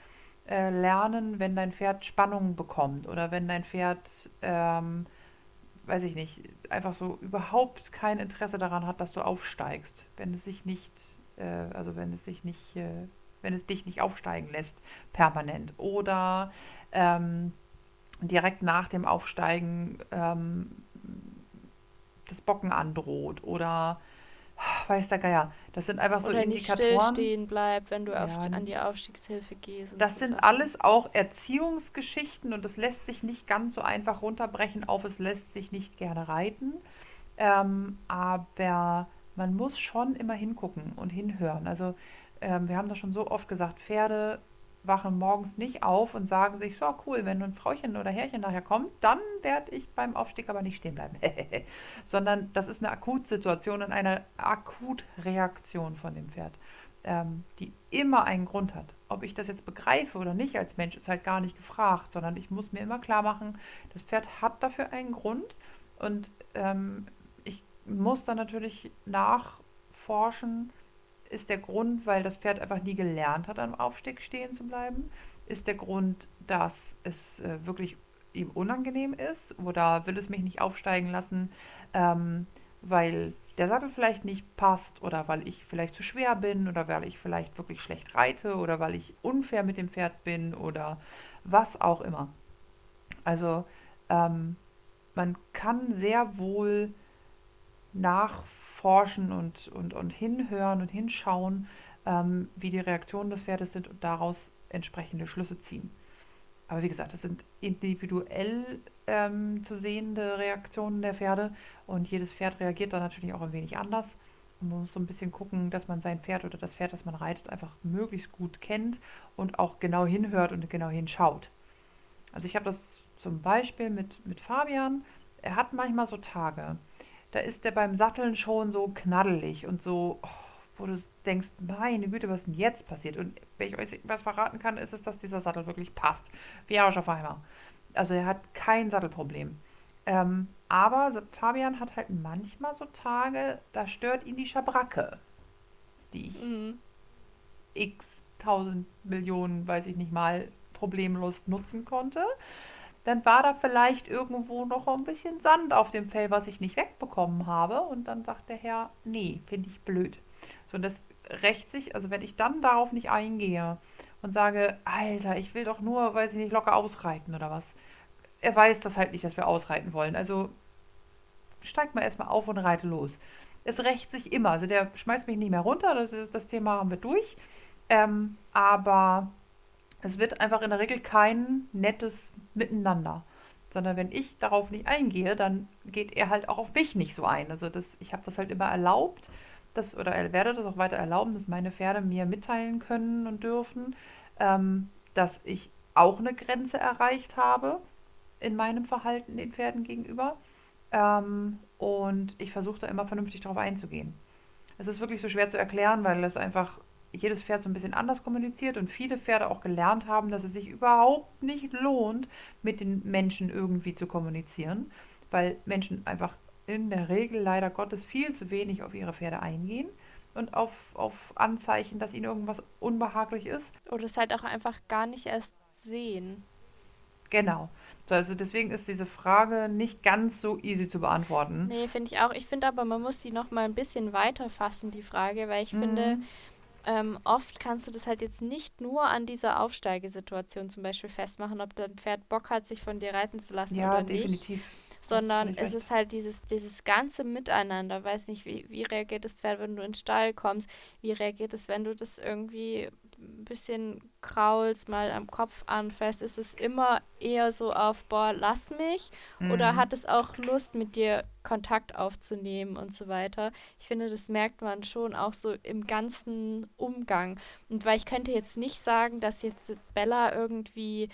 äh, lernen, wenn dein Pferd Spannungen bekommt oder wenn dein Pferd, ähm, weiß ich nicht, einfach so überhaupt kein Interesse daran hat, dass du aufsteigst, wenn es sich nicht, äh, also wenn es sich nicht äh, wenn es dich nicht aufsteigen lässt, permanent. Oder ähm, direkt nach dem Aufsteigen ähm, das Bocken androht. Oder weiß der Geier. Das sind einfach so Oder Indikatoren. nicht stillstehen bleibt, wenn du ja, auf, an die Aufstiegshilfe gehst. Das so sind Sachen. alles auch Erziehungsgeschichten und das lässt sich nicht ganz so einfach runterbrechen auf, es lässt sich nicht gerne reiten. Ähm, aber man muss schon immer hingucken und hinhören. Also ähm, wir haben das schon so oft gesagt, Pferde wachen morgens nicht auf und sagen sich, so cool, wenn ein Frauchen oder Herrchen nachher kommt, dann werde ich beim Aufstieg aber nicht stehen bleiben. Sondern das ist eine Akutsituation und eine Akutreaktion von dem Pferd. ähm, die immer einen Grund hat. Ob ich das jetzt begreife oder nicht als Mensch, ist halt gar nicht gefragt, sondern ich muss mir immer klar machen, das Pferd hat dafür einen Grund und ähm, ich muss dann natürlich nachforschen, ist der Grund, weil das Pferd einfach nie gelernt hat, am Aufstieg stehen zu bleiben? Ist der Grund, dass es äh, wirklich ihm unangenehm ist? Oder will es mich nicht aufsteigen lassen, ähm, weil der Sattel vielleicht nicht passt? Oder weil ich vielleicht zu schwer bin? Oder weil ich vielleicht wirklich schlecht reite? Oder weil ich unfair mit dem Pferd bin? Oder was auch immer. Also ähm, man kann sehr wohl nachforschen und, und, und hinhören und hinschauen, ähm, wie die Reaktionen des Pferdes sind und daraus entsprechende Schlüsse ziehen. Aber wie gesagt, das sind individuell ähm, zu sehende Reaktionen der Pferde und jedes Pferd reagiert dann natürlich auch ein wenig anders. Und man muss so ein bisschen gucken, dass man sein Pferd oder das Pferd, das man reitet, einfach möglichst gut kennt und auch genau hinhört und genau hinschaut. Also ich habe das zum Beispiel mit, mit Fabian. Er hat manchmal so Tage, da ist er beim Satteln schon so knaddelig und so, oh, wo du denkst, meine Güte, was ist denn jetzt passiert? Und wenn ich euch was verraten kann, ist es, dass dieser Sattel wirklich passt. Wie Arsch auf einmal. Also er hat kein Sattelproblem. Ähm, aber Fabian hat halt manchmal so Tage, da stört ihn die Schabracke, die ich mhm. x tausend Millionen, weiß ich nicht mal, problemlos nutzen konnte. Dann war da vielleicht irgendwo noch ein bisschen Sand auf dem Fell, was ich nicht wegbekommen habe. Und dann sagt der Herr, nee, finde ich blöd. So, und das rächt sich, also wenn ich dann darauf nicht eingehe und sage, Alter, ich will doch nur, weiß ich nicht, locker ausreiten oder was. Er weiß das halt nicht, dass wir ausreiten wollen. Also steigt mal erstmal auf und reite los. Es rächt sich immer. Also der schmeißt mich nicht mehr runter, das, ist, das Thema haben wir durch. Ähm, aber es wird einfach in der Regel kein nettes Miteinander. Sondern wenn ich darauf nicht eingehe, dann geht er halt auch auf mich nicht so ein. Also das, ich habe das halt immer erlaubt das, oder werde das auch weiter erlauben, dass meine Pferde mir mitteilen können und dürfen, ähm, dass ich auch eine Grenze erreicht habe in meinem Verhalten den Pferden gegenüber. Ähm, und ich versuche da immer vernünftig darauf einzugehen. Es ist wirklich so schwer zu erklären, weil es einfach jedes Pferd so ein bisschen anders kommuniziert und viele Pferde auch gelernt haben, dass es sich überhaupt nicht lohnt, mit den Menschen irgendwie zu kommunizieren, weil Menschen einfach in der Regel leider Gottes viel zu wenig auf ihre Pferde eingehen und auf, auf Anzeichen, dass ihnen irgendwas unbehaglich ist. Oder es halt auch einfach gar nicht erst sehen. Genau. So, also deswegen ist diese Frage nicht ganz so easy zu beantworten. Nee, finde ich auch. Ich finde aber, man muss die noch mal ein bisschen weiter fassen, die Frage, weil ich mhm. finde, ähm, oft kannst du das halt jetzt nicht nur an dieser Aufsteigesituation zum Beispiel festmachen, ob dein Pferd Bock hat, sich von dir reiten zu lassen ja, oder definitiv. nicht sondern es ist halt dieses, dieses ganze Miteinander. Weiß nicht, wie, wie reagiert das Pferd, wenn du in den Stall kommst? Wie reagiert es, wenn du das irgendwie ein bisschen kraulst, mal am Kopf anfasst? Ist es immer eher so auf, boah, lass mich? Mhm. Oder hat es auch Lust, mit dir Kontakt aufzunehmen und so weiter? Ich finde, das merkt man schon auch so im ganzen Umgang. Und weil ich könnte jetzt nicht sagen, dass jetzt Bella irgendwie,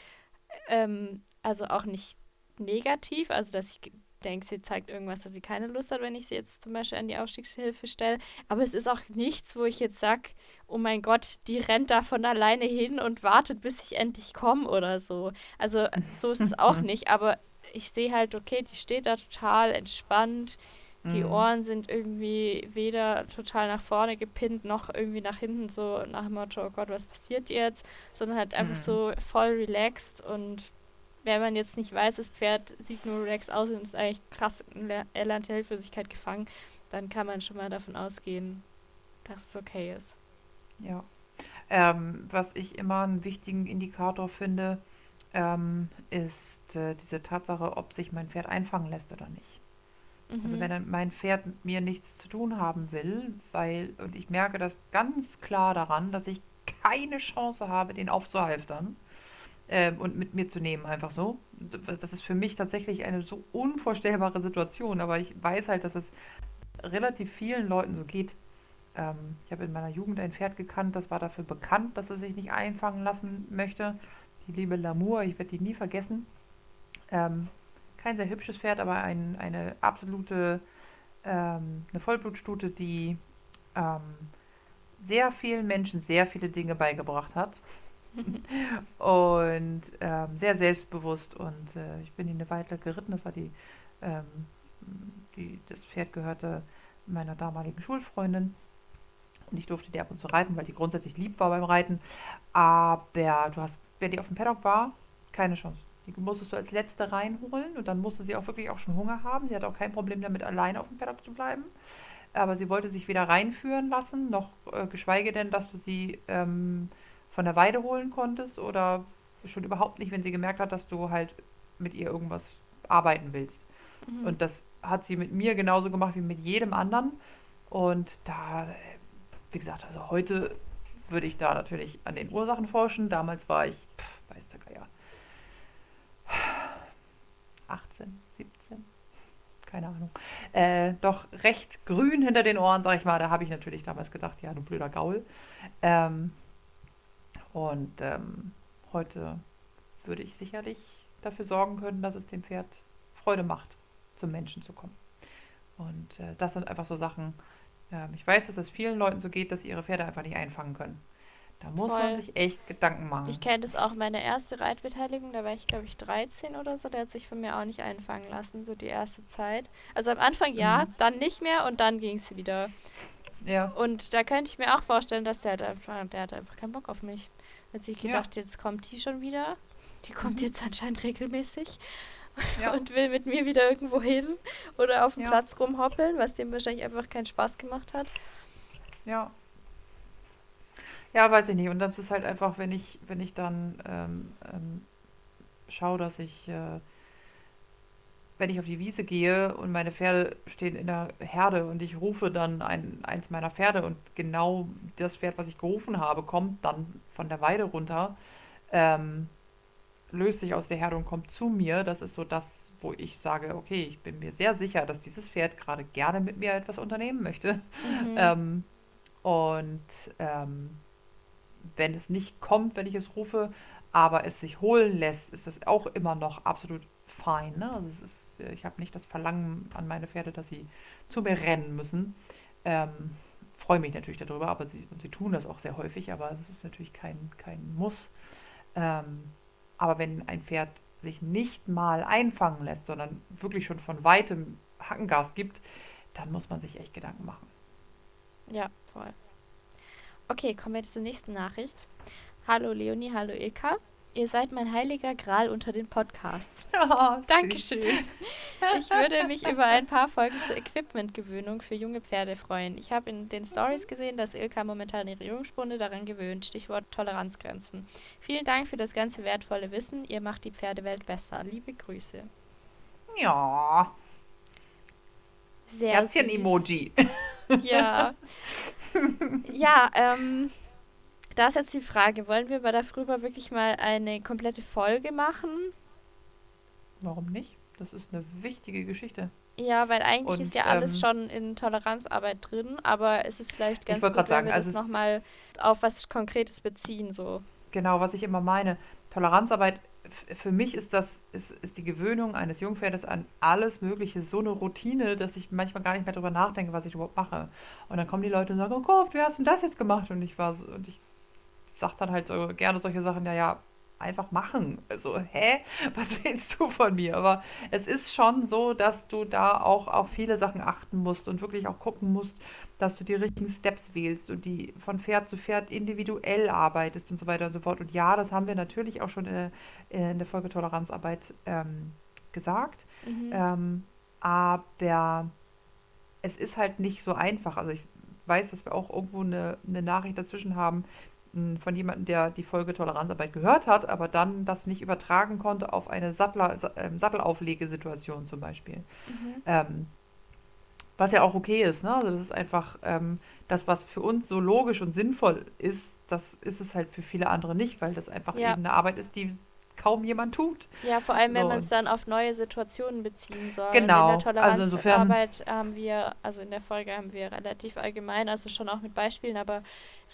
ähm, also auch nicht negativ, also dass ich denke, sie zeigt irgendwas, dass sie keine Lust hat, wenn ich sie jetzt zum Beispiel an die Aufstiegshilfe stelle. Aber es ist auch nichts, wo ich jetzt sage, oh mein Gott, die rennt da von alleine hin und wartet, bis ich endlich komme oder so. Also so ist es auch nicht. Aber ich sehe halt, okay, die steht da total entspannt. Die mhm. Ohren sind irgendwie weder total nach vorne gepinnt, noch irgendwie nach hinten, so nach dem Motto, oh Gott, was passiert jetzt? Sondern halt einfach mhm. so voll relaxed und wenn man jetzt nicht weiß, das Pferd sieht nur relax aus und ist eigentlich krass erlernte Hilflosigkeit gefangen, dann kann man schon mal davon ausgehen, dass es okay ist. Ja. Ähm, was ich immer einen wichtigen Indikator finde, ähm, ist äh, diese Tatsache, ob sich mein Pferd einfangen lässt oder nicht. Also mhm. Also wenn mein Pferd mit mir nichts zu tun haben will, weil, und ich merke das ganz klar daran, dass ich keine Chance habe, den aufzuhalftern, äh, und mit mir zu nehmen, einfach so. Das ist für mich tatsächlich eine so unvorstellbare Situation, aber ich weiß halt, dass es relativ vielen Leuten so geht. Ähm, ich habe in meiner Jugend ein Pferd gekannt, das war dafür bekannt, dass es sich nicht einfangen lassen möchte. Die liebe Lamour, ich werde die nie vergessen. Ähm, kein sehr hübsches Pferd, aber ein, eine absolute, ähm, eine Vollblutstute, die ähm, sehr vielen Menschen sehr viele Dinge beigebracht hat. Und ähm, sehr selbstbewusst und äh, ich bin ihn eine Weile geritten. Das war die, ähm, die, das Pferd gehörte meiner damaligen Schulfreundin und ich durfte die ab und zu reiten, weil die grundsätzlich lieb war beim Reiten. Aber du hast, wer die auf dem Paddock war, keine Chance. Die musstest du als letzte reinholen und dann musste sie auch wirklich auch schon Hunger haben. Sie hatte auch kein Problem damit, allein auf dem Paddock zu bleiben. Aber sie wollte sich weder reinführen lassen, noch äh, geschweige denn, dass du sie ähm, von der Weide holen konntest oder schon überhaupt nicht, wenn sie gemerkt hat, dass du halt mit ihr irgendwas arbeiten willst. Mhm. Und das hat sie mit mir genauso gemacht wie mit jedem anderen. Und da, wie gesagt, also heute würde ich da natürlich an den Ursachen forschen. Damals war ich, pff, weiß der Geier, 18, 17, keine Ahnung. Äh, doch recht grün hinter den Ohren, sag ich mal. Da habe ich natürlich damals gedacht, ja, du blöder Gaul. Ähm, und ähm, heute würde ich sicherlich dafür sorgen können, dass es dem Pferd Freude macht, zum Menschen zu kommen. Und äh, das sind einfach so Sachen. Äh, ich weiß, dass es vielen Leuten so geht, dass sie ihre Pferde einfach nicht einfangen können. Da muss Voll. man sich echt Gedanken machen. Ich kenne das auch, meine erste Reitbeteiligung, da war ich glaube ich 13 oder so, der hat sich von mir auch nicht einfangen lassen, so die erste Zeit. Also am Anfang ja, mhm. dann nicht mehr und dann ging es wieder. Ja. Und da könnte ich mir auch vorstellen, dass der, der, der hat einfach keinen Bock auf mich. Hat sich gedacht, ja. jetzt kommt die schon wieder. Die kommt mhm. jetzt anscheinend regelmäßig ja. und will mit mir wieder irgendwo hin oder auf dem ja. Platz rumhoppeln, was dem wahrscheinlich einfach keinen Spaß gemacht hat. Ja, ja, weiß ich nicht. Und das ist halt einfach, wenn ich, wenn ich dann ähm, ähm, schaue, dass ich, äh, wenn ich auf die Wiese gehe und meine Pferde stehen in der Herde und ich rufe dann ein, eins meiner Pferde und genau das Pferd, was ich gerufen habe, kommt dann von der Weide runter, ähm, löst sich aus der Herde und kommt zu mir. Das ist so das, wo ich sage, okay, ich bin mir sehr sicher, dass dieses Pferd gerade gerne mit mir etwas unternehmen möchte. Mhm. Ähm, und ähm, wenn es nicht kommt, wenn ich es rufe, aber es sich holen lässt, ist das auch immer noch absolut fein. Ne? Also ist, äh, ich habe nicht das Verlangen an meine Pferde, dass sie zu mir rennen müssen. Ähm, freue mich natürlich darüber, aber sie, sie tun das auch sehr häufig, aber es ist natürlich kein, kein Muss. Ähm, aber wenn ein Pferd sich nicht mal einfangen lässt, sondern wirklich schon von weitem Hackengas gibt, dann muss man sich echt Gedanken machen. Ja, voll. Okay, kommen wir zur nächsten Nachricht. Hallo Leonie, hallo Ilka. Ihr seid mein heiliger Gral unter den Podcasts. Oh, Dankeschön. Ich würde mich über ein paar Folgen zur Equipmentgewöhnung für junge Pferde freuen. Ich habe in den Stories gesehen, dass Ilka momentan ihre Jungspunde daran gewöhnt. Stichwort Toleranzgrenzen. Vielen Dank für das ganze wertvolle Wissen. Ihr macht die Pferdewelt besser. Liebe Grüße. Ja. Sehr Herzchen-Emoji. Ja. ja, ähm, da ist jetzt die Frage, wollen wir darüber wirklich mal eine komplette Folge machen? Warum nicht? Das ist eine wichtige Geschichte. Ja, weil eigentlich Und, ist ja alles ähm, schon in Toleranzarbeit drin, aber es ist vielleicht ganz gut, wenn sagen, wir also das nochmal auf was Konkretes beziehen, so. Genau, was ich immer meine. Toleranzarbeit für mich ist das, ist, ist die Gewöhnung eines Jungpferdes an alles Mögliche so eine Routine, dass ich manchmal gar nicht mehr darüber nachdenke, was ich überhaupt mache. Und dann kommen die Leute und sagen, oh Gott, wie hast du das jetzt gemacht? Und ich war so, und ich sage dann halt so gerne solche Sachen, ja, ja, einfach machen. Also, hä? Was willst du von mir? Aber es ist schon so, dass du da auch auf viele Sachen achten musst und wirklich auch gucken musst, dass du die richtigen Steps wählst und die von Pferd zu Pferd individuell arbeitest und so weiter und so fort. Und ja, das haben wir natürlich auch schon in, in der Folge Toleranzarbeit ähm, gesagt. Mhm. Ähm, aber es ist halt nicht so einfach. Also ich weiß, dass wir auch irgendwo eine, eine Nachricht dazwischen haben, von jemandem, der die Folge Toleranzarbeit gehört hat, aber dann das nicht übertragen konnte auf eine Sattler, äh, Sattelauflegesituation zum Beispiel. Mhm. Ähm, was ja auch okay ist, ne? Also das ist einfach ähm, das, was für uns so logisch und sinnvoll ist, das ist es halt für viele andere nicht, weil das einfach ja. eben eine Arbeit ist, die kaum jemand tut. Ja, vor allem, wenn man es dann auf neue Situationen beziehen soll. Genau. Und in der Toleranzarbeit also haben wir, also in der Folge haben wir relativ allgemein, also schon auch mit Beispielen, aber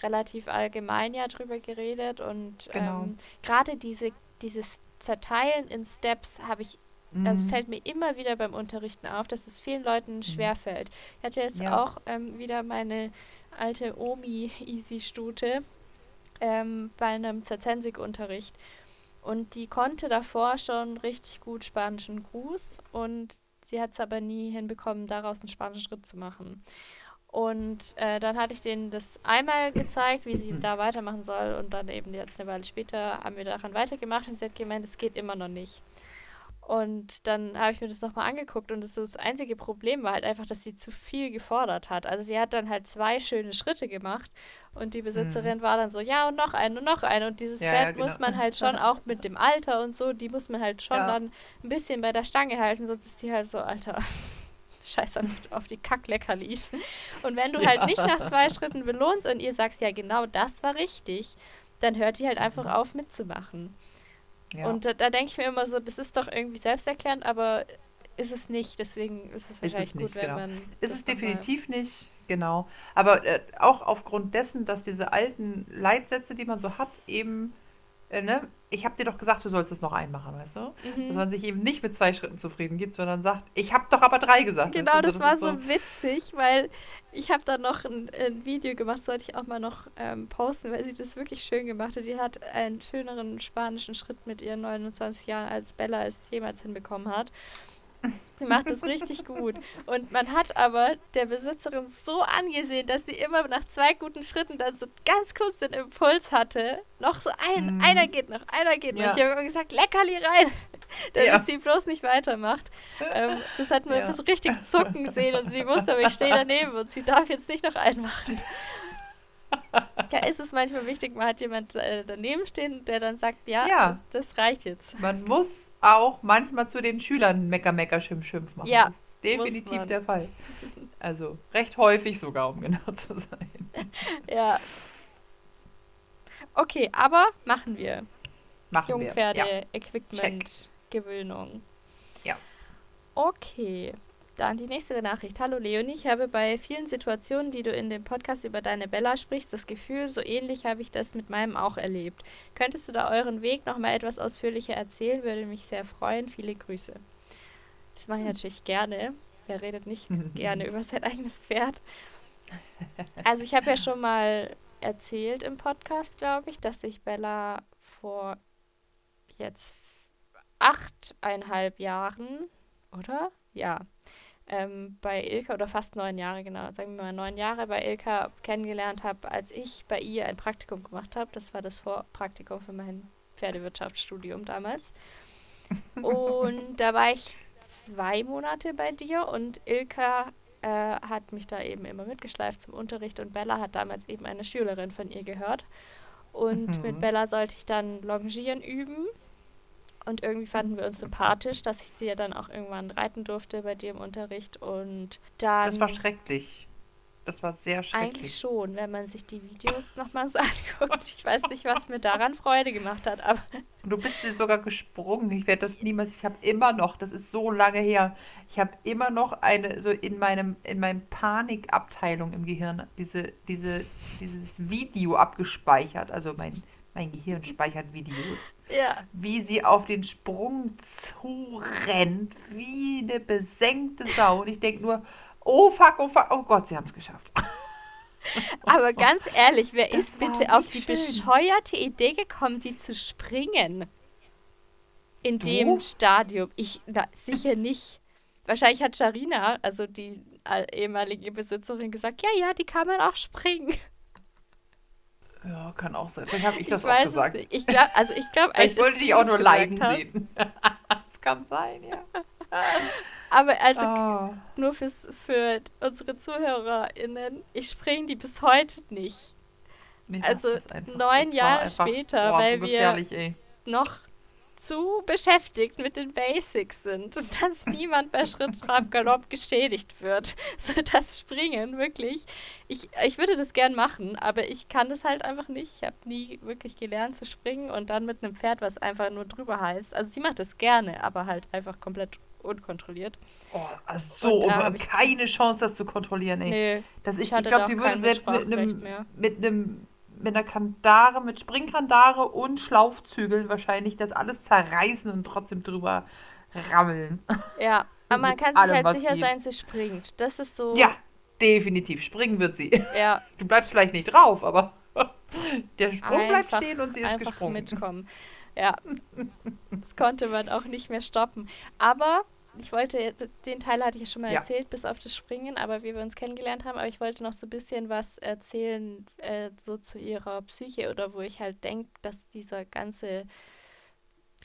relativ allgemein ja drüber geredet. Und genau. ähm, gerade diese, dieses Zerteilen in Steps habe ich also fällt mir immer wieder beim Unterrichten auf, dass es vielen Leuten Mhm. schwerfällt. Ich hatte jetzt Ja. auch ähm, wieder meine alte Omi-Easy-Stute ähm, bei einem Zazensik-Unterricht. Und die konnte davor schon richtig gut spanischen Gruß und sie hat es aber nie hinbekommen, daraus einen spanischen Schritt zu machen. Und äh, dann hatte ich denen das einmal gezeigt, wie sie da weitermachen soll. Und dann eben jetzt eine Weile später haben wir daran weitergemacht und sie hat gemeint, es geht immer noch nicht. Und dann habe ich mir das nochmal angeguckt und das, so das einzige Problem war halt einfach, dass sie zu viel gefordert hat. Also sie hat dann halt zwei schöne Schritte gemacht und die Besitzerin war dann so, ja und noch einen und noch einen. Und dieses Mhm. Ja, Pferd ja, muss genau. man halt schon auch mit dem Alter und so, die muss man halt schon Ja. dann ein bisschen bei der Stange halten, sonst ist die halt so, Alter, scheiß auf, auf die Kackleckerlis. Und wenn du halt nicht nach zwei Schritten belohnst und ihr sagst, ja genau das war richtig, dann hört die halt einfach auf mitzumachen. Ja. Und da, da denke ich mir immer so, das ist doch irgendwie selbsterklärend, aber ist es nicht. Deswegen ist es es wahrscheinlich nicht, gut, wenn genau. man. Ist es definitiv nicht, genau. Aber äh, auch aufgrund dessen, dass diese alten Leitsätze, die man so hat, eben, äh, ne, ich habe dir doch gesagt, du sollst es noch einmachen, weißt du? Dass Mhm. man sich eben nicht mit zwei Schritten zufrieden gibt, sondern sagt, ich habe doch aber drei gesagt. Genau, weißt du? das war so witzig, weil ich habe da noch ein, ein Video gemacht, sollte ich auch mal noch ähm, posten, weil sie das wirklich schön gemacht hat. Die hat einen schöneren spanischen Schritt mit ihren 29 Jahren, als Bella es jemals hinbekommen hat. Sie macht das richtig gut. Und man hat aber der Besitzerin so angesehen, dass sie immer nach zwei guten Schritten dann so ganz kurz den Impuls hatte, noch so ein, Mhm. einer geht noch, einer geht noch. Ja. Ich habe immer gesagt, Leckerli rein, damit Ja. sie bloß nicht weitermacht. Ähm, das hat man Ja. so richtig zucken gesehen und sie wusste, aber ich stehe daneben und sie darf jetzt nicht noch einmachen. Ja, ist es manchmal wichtig, man hat jemand äh, daneben stehen, der dann sagt, ja, Ja. Das, das reicht jetzt. Man muss auch manchmal zu den Schülern Mecker, Mecker, Schimpf, Schimpf machen. Ja, Das ist definitiv der Fall. Also recht häufig sogar, um genau zu sein. Ja. Okay, aber machen wir. Machen wir. Ja. Jungpferde-Equipment-Gewöhnung. Ja. Okay. Dann die nächste Nachricht. Hallo Leonie, ich habe bei vielen Situationen, die du in dem Podcast über deine Bella sprichst, das Gefühl, so ähnlich habe ich das mit meinem auch erlebt. Könntest du da euren Weg nochmal etwas ausführlicher erzählen? Würde mich sehr freuen. Viele Grüße. Das mache ich natürlich gerne. Wer redet nicht gerne über sein eigenes Pferd? Also ich habe ja schon mal erzählt im Podcast, glaube ich, dass ich Bella vor jetzt achteinhalb Jahren, oder? Ja, ähm, bei Ilka, oder fast neun Jahre, genau, sagen wir mal neun Jahre bei Ilka kennengelernt habe, als ich bei ihr ein Praktikum gemacht habe. Das war das Vorpraktikum für mein Pferdewirtschaftsstudium damals. Und da war ich zwei Monate bei dir und Ilka äh, hat mich da eben immer mitgeschleift zum Unterricht und Bella hat damals eben eine Schülerin von ihr gehört. Und Mhm. mit Bella sollte ich dann Longieren üben. Und irgendwie fanden wir uns sympathisch, dass ich sie ja dann auch irgendwann reiten durfte bei dir im Unterricht. Und dann. Das war schrecklich. Das war sehr Eigentlich schrecklich. schon, wenn man sich die Videos nochmal so anguckt. Ich weiß nicht, was mir daran Freude gemacht hat, aber du bist dir sogar gesprungen. Ich werde das niemals. Ich habe immer noch, das ist so lange her, ich habe immer noch eine, so in meinem, in meinem Panikabteilung im Gehirn, diese, diese, dieses Video abgespeichert. Also mein, mein Gehirn speichert Videos. ja. Wie sie auf den Sprung zurennt, wie eine besenkte Sau. Und ich denke nur, oh fuck, oh fuck, oh Gott, sie haben es geschafft. Aber ganz ehrlich, wer Das ist bitte auf die schön. bescheuerte Idee gekommen, die zu springen? In Du? dem Stadium. Ich, na, sicher nicht. Wahrscheinlich hat Sharina, also die äh, ehemalige Besitzerin, gesagt, ja, ja, die kann man auch springen. Ja, kann auch sein. Vielleicht habe ich Ich, das auch weiß gesagt. es nicht. Ich glaube, also ich glaube eigentlich, Vielleicht wollte ich du auch nur leiden sehen. kann sein, ja. Aber also Ah, nur fürs, für unsere ZuhörerInnen, ich springe die bis heute nicht. nee, also neun Jahre später, boah, weil wir- ey. noch zu beschäftigt mit den Basics sind und dass niemand bei Schritt, Trab, Galopp geschädigt wird. So das Springen, wirklich. Ich, ich würde das gern machen, aber ich kann das halt einfach nicht. Ich habe nie wirklich gelernt zu springen und dann mit einem Pferd, was einfach nur drüber heißt. Also sie macht das gerne, aber halt einfach komplett unkontrolliert. Oh, also so, Und ich- keine Chance, das zu kontrollieren, ey. Nee, Das ich ich glaube, die auch würde kein selbst einem, mit einem, mit einer Kandare, mit Springkandare und Schlaufzügeln wahrscheinlich das alles zerreißen und trotzdem drüber rammeln. Ja, aber man kann sich allem, halt sicher geht. sein, sie springt. Das ist so. Ja, definitiv. Springen wird sie. Ja, Du bleibst vielleicht nicht drauf, aber der Sprung bleibt einfach, stehen und sie ist einfach gesprungen. mitkommen. Ja, das konnte man auch nicht mehr stoppen. Aber ich wollte, den Teil hatte ich ja schon mal Ja. erzählt, bis auf das Springen, aber wie wir uns kennengelernt haben. Aber ich wollte noch so ein bisschen was erzählen, äh, so zu ihrer Psyche oder wo ich halt denke, dass dieser ganze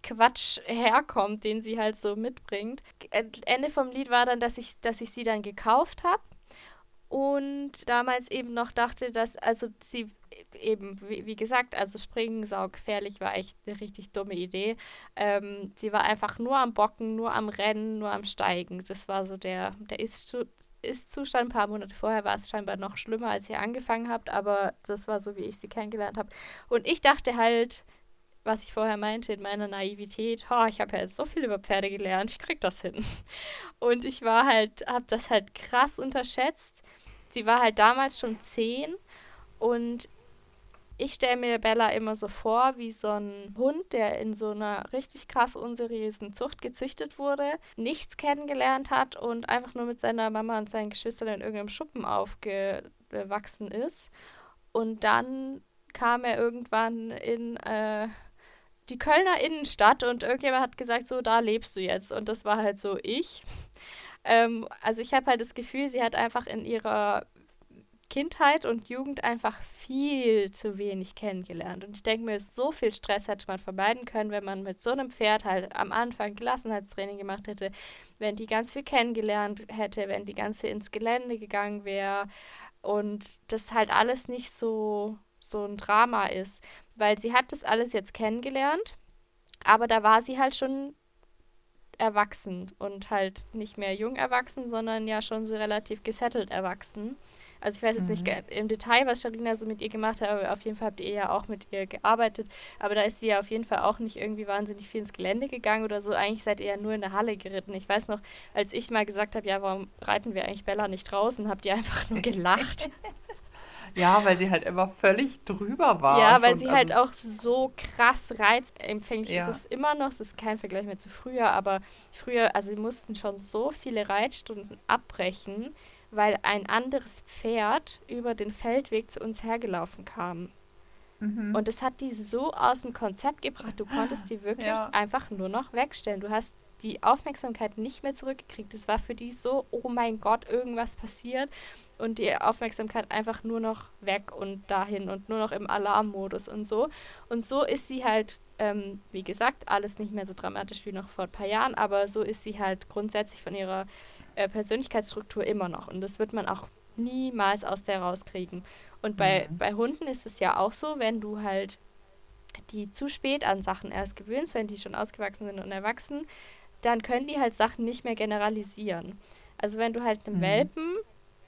Quatsch herkommt, den sie halt so mitbringt. Ende vom Lied war dann, dass ich, dass ich sie dann gekauft habe und damals eben noch dachte, dass, also sie eben, wie, wie gesagt, also springen saugefährlich war echt eine richtig dumme Idee. Ähm, sie war einfach nur am Bocken, nur am Rennen, nur am Steigen. Das war so der, der Ist- Ist-Zustand. Ein paar Monate vorher war es scheinbar noch schlimmer, als ihr angefangen habt, aber das war so, wie ich sie kennengelernt habe. Und ich dachte halt, was ich vorher meinte in meiner Naivität, oh, ich habe ja jetzt so viel über Pferde gelernt, ich krieg das hin. Und ich war halt, habe das halt krass unterschätzt. Sie war halt damals schon zehn und ich stelle mir Bella immer so vor wie so ein Hund, der in so einer richtig krass unseriösen Zucht gezüchtet wurde, nichts kennengelernt hat und einfach nur mit seiner Mama und seinen Geschwistern in irgendeinem Schuppen aufgewachsen ist. Und dann kam er irgendwann in äh, die Kölner Innenstadt und irgendjemand hat gesagt, so, da lebst du jetzt. Und das war halt so ich. Ähm, also ich habe halt das Gefühl, sie hat einfach in ihrer Kindheit und Jugend einfach viel zu wenig kennengelernt. Und ich denke mir, so viel Stress hätte man vermeiden können, wenn man mit so einem Pferd halt am Anfang Gelassenheitstraining gemacht hätte, wenn die ganz viel kennengelernt hätte, wenn die ganze ins Gelände gegangen wäre und das halt alles nicht so, so ein Drama ist. Weil sie hat das alles jetzt kennengelernt, aber da war sie halt schon erwachsen und halt nicht mehr jung erwachsen, sondern ja schon so relativ gesettelt erwachsen. Also ich weiß jetzt nicht ge- im Detail, was Sharina so mit ihr gemacht hat, aber auf jeden Fall habt ihr ja auch mit ihr gearbeitet. Aber da ist sie ja auf jeden Fall auch nicht irgendwie wahnsinnig viel ins Gelände gegangen oder so. Eigentlich seid ihr ja nur in der Halle geritten. Ich weiß noch, als ich mal gesagt habe, ja, warum reiten wir eigentlich Bella nicht draußen, habt ihr einfach nur gelacht. Ja, weil sie halt immer völlig drüber war. Ja, weil sie halt also- auch so krass reizempfänglich Ja. ist. Es immer noch, es ist kein Vergleich mehr zu früher, aber früher, also sie mussten schon so viele Reitstunden abbrechen, weil ein anderes Pferd über den Feldweg zu uns hergelaufen kam. Mhm. Und das hat die so aus dem Konzept gebracht. Du konntest die wirklich Ja. einfach nur noch wegstellen. Du hast die Aufmerksamkeit nicht mehr zurückgekriegt. Es war für die so, oh mein Gott, irgendwas passiert. Und die Aufmerksamkeit einfach nur noch weg und dahin und nur noch im Alarmmodus und so. Und so ist sie halt, ähm, wie gesagt, alles nicht mehr so dramatisch wie noch vor ein paar Jahren, aber so ist sie halt grundsätzlich von ihrer äh, Persönlichkeitsstruktur immer noch. Und das wird man auch niemals aus der rauskriegen. Und bei, Mhm. bei Hunden ist es ja auch so, wenn du halt die zu spät an Sachen erst gewöhnst, wenn die schon ausgewachsen sind und erwachsen, dann können die halt Sachen nicht mehr generalisieren. Also wenn du halt einem Mhm. Welpen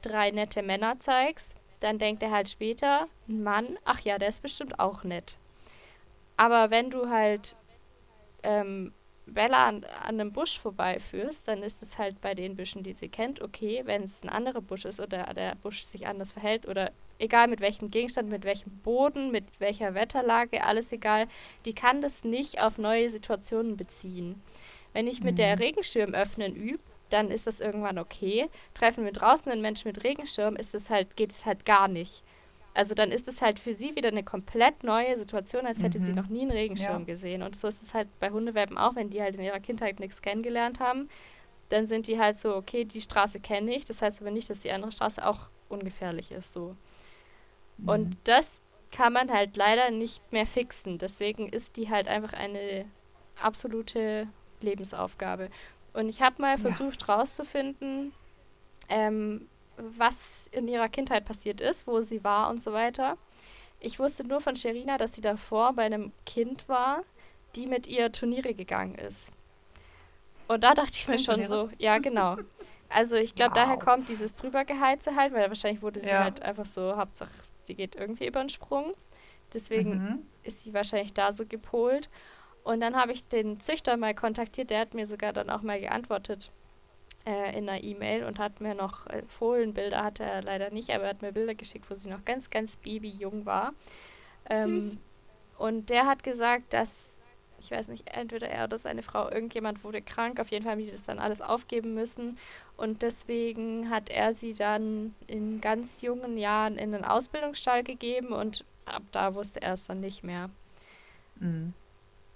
drei nette Männer zeigst, dann denkt er halt später, ein Mann, ach ja, der ist bestimmt auch nett. Aber wenn du halt ähm, Bella an, an einem Busch vorbeiführst, dann ist es halt bei den Büschen, die sie kennt, okay, wenn es ein anderer Busch ist oder der Busch sich anders verhält oder egal mit welchem Gegenstand, mit welchem Boden, mit welcher Wetterlage, alles egal, die kann das nicht auf neue Situationen beziehen. Wenn ich mit der Regenschirm öffnen übe, dann ist das irgendwann okay. Treffen wir draußen einen Menschen mit Regenschirm, ist es halt, geht es halt gar nicht. Also dann ist es halt für sie wieder eine komplett neue Situation, als hätte sie Mhm. noch nie einen Regenschirm Ja. gesehen. Und so ist es halt bei Hundewelpen auch, wenn die halt in ihrer Kindheit nichts kennengelernt haben, dann sind die halt so, okay, die Straße kenne ich. Das heißt aber nicht, dass die andere Straße auch ungefährlich ist. So. Mhm. Und das kann man halt leider nicht mehr fixen. Deswegen ist die halt einfach eine absolute Lebensaufgabe. Und ich habe mal Ja. versucht rauszufinden, ähm, was in ihrer Kindheit passiert ist, wo sie war und so weiter. Ich wusste nur von Sherina, dass sie davor bei einem Kind war, die mit ihr Turniere gegangen ist. Und da dachte ich mir schon so, ja, genau. Also ich glaube, daher Wow. kommt dieses drübergeheize halt, weil wahrscheinlich wurde sie Ja. halt einfach so, Hauptsache, die geht irgendwie über den Sprung. Deswegen Mhm. ist sie wahrscheinlich da so gepolt. Und dann habe ich den Züchter mal kontaktiert, der hat mir sogar dann auch mal geantwortet äh, in einer E-Mail und hat mir noch äh, Fohlenbilder, hatte er leider nicht, aber er hat mir Bilder geschickt, wo sie noch ganz, ganz babyjung war. Ähm, und der hat gesagt, dass ich weiß nicht, entweder er oder seine Frau, irgendjemand wurde krank. Auf jeden Fall haben die das dann alles aufgeben müssen. Und deswegen hat er sie dann in ganz jungen Jahren in den Ausbildungsstall gegeben und ab da wusste er es dann nicht mehr. Mhm.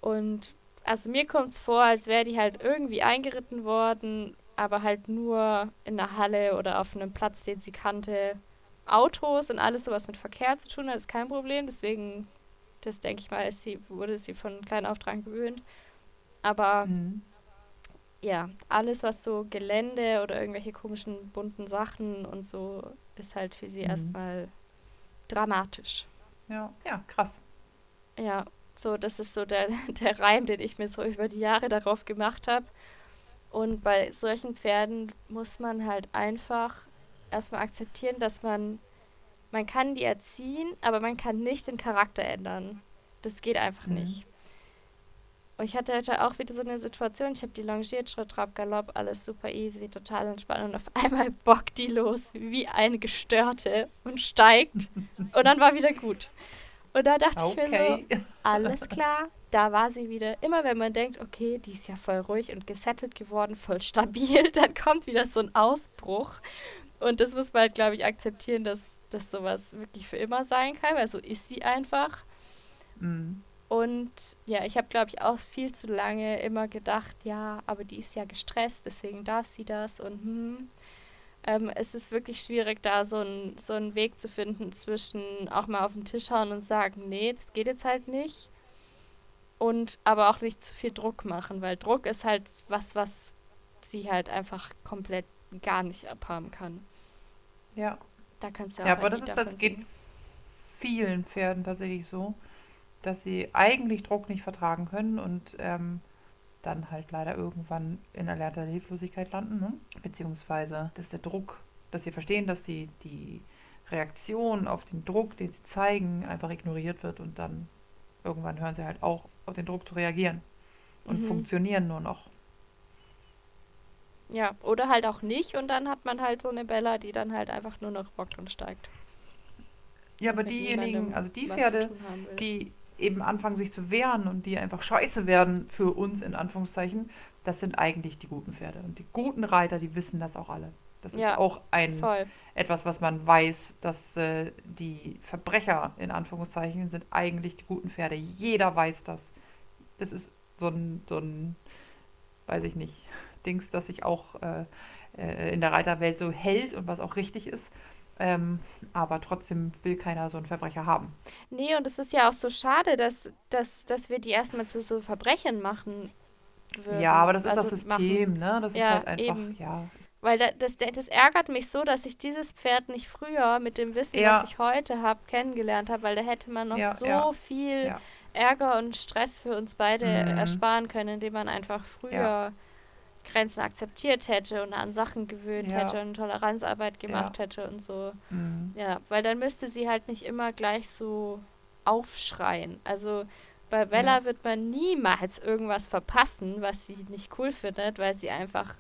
Und also mir kommt es vor, als wäre die halt irgendwie eingeritten worden, aber halt nur in der Halle oder auf einem Platz, den sie kannte. Autos und alles sowas mit Verkehr zu tun hat, ist kein Problem. Deswegen, das denke ich mal, ist sie, wurde sie von kleinen auf dran gewöhnt. Aber mhm. ja, alles, was so Gelände oder irgendwelche komischen bunten Sachen und so, ist halt für sie mhm. erstmal dramatisch. Ja, ja, krass. Ja, so, das ist so der, der Reim, den ich mir so über die Jahre darauf gemacht habe. Und bei solchen Pferden muss man halt einfach erstmal akzeptieren, dass man, man kann die erziehen, aber man kann nicht den Charakter ändern. Das geht einfach mhm. nicht. Und ich hatte heute auch wieder so eine Situation, ich habe die longiert, Schritt, Trab, Galopp, alles super easy, total entspannt und auf einmal bockt die los wie eine Gestörte und steigt und dann war wieder gut. Und da dachte okay. ich mir so, alles klar, da war sie wieder. Immer wenn man denkt, okay, die ist ja voll ruhig und gesettelt geworden, voll stabil, dann kommt wieder so ein Ausbruch. Und das muss man halt, glaube ich, akzeptieren, dass das sowas wirklich für immer sein kann, weil so ist sie einfach. Mhm. Und ja, ich habe, glaube ich, auch viel zu lange immer gedacht, ja, aber die ist ja gestresst, deswegen darf sie das und hm ähm, es ist wirklich schwierig, da so, ein, so einen Weg zu finden zwischen auch mal auf den Tisch hauen und sagen, nee, das geht jetzt halt nicht. Und aber auch nicht zu viel Druck machen, weil Druck ist halt was, was sie halt einfach komplett gar nicht abhaben kann. Ja. Da kannst du ja, auch Ja, aber das, ist, das geht vielen Pferden tatsächlich so, dass sie eigentlich Druck nicht vertragen können und ähm, dann halt leider irgendwann in erlernter Hilflosigkeit landen, ne? beziehungsweise dass der Druck, dass sie verstehen, dass sie die Reaktion auf den Druck, den sie zeigen, einfach ignoriert wird und dann irgendwann hören sie halt auch auf den Druck zu reagieren und mhm. funktionieren nur noch. Ja, oder halt auch nicht und dann hat man halt so eine Bella, die dann halt einfach nur noch bockt und steigt. Ja, aber diejenigen, also die Pferde, die eben anfangen, sich zu wehren und die einfach scheiße werden für uns, in Anführungszeichen, das sind eigentlich die guten Pferde. Und die guten Reiter, die wissen das auch alle. Das ja, ist auch ein voll. etwas, was man weiß, dass äh, die Verbrecher, in Anführungszeichen, sind eigentlich die guten Pferde. Jeder weiß das. Das ist so ein, so ein weiß ich nicht, Dings, das sich auch äh, äh, in der Reiterwelt so hält und was auch richtig ist. Ähm, aber trotzdem will keiner so einen Verbrecher haben. Nee, und es ist ja auch so schade, dass, dass, dass wir die erstmal zu so Verbrechern machen würden. Ja, aber das also ist das System, machen. ne? Das ja, ist halt einfach, eben. ja. Weil das, das ärgert mich so, dass ich dieses Pferd nicht früher mit dem Wissen, ja. was ich heute habe, kennengelernt habe, weil da hätte man noch ja, so viel Ärger und Stress für uns beide mhm. ersparen können, indem man einfach früher Grenzen akzeptiert hätte und an Sachen gewöhnt ja. hätte und Toleranzarbeit gemacht ja. hätte und so. Mhm. Ja, weil dann müsste sie halt nicht immer gleich so aufschreien. Also bei Bella ja. wird man niemals irgendwas verpassen, was sie nicht cool findet, weil sie einfach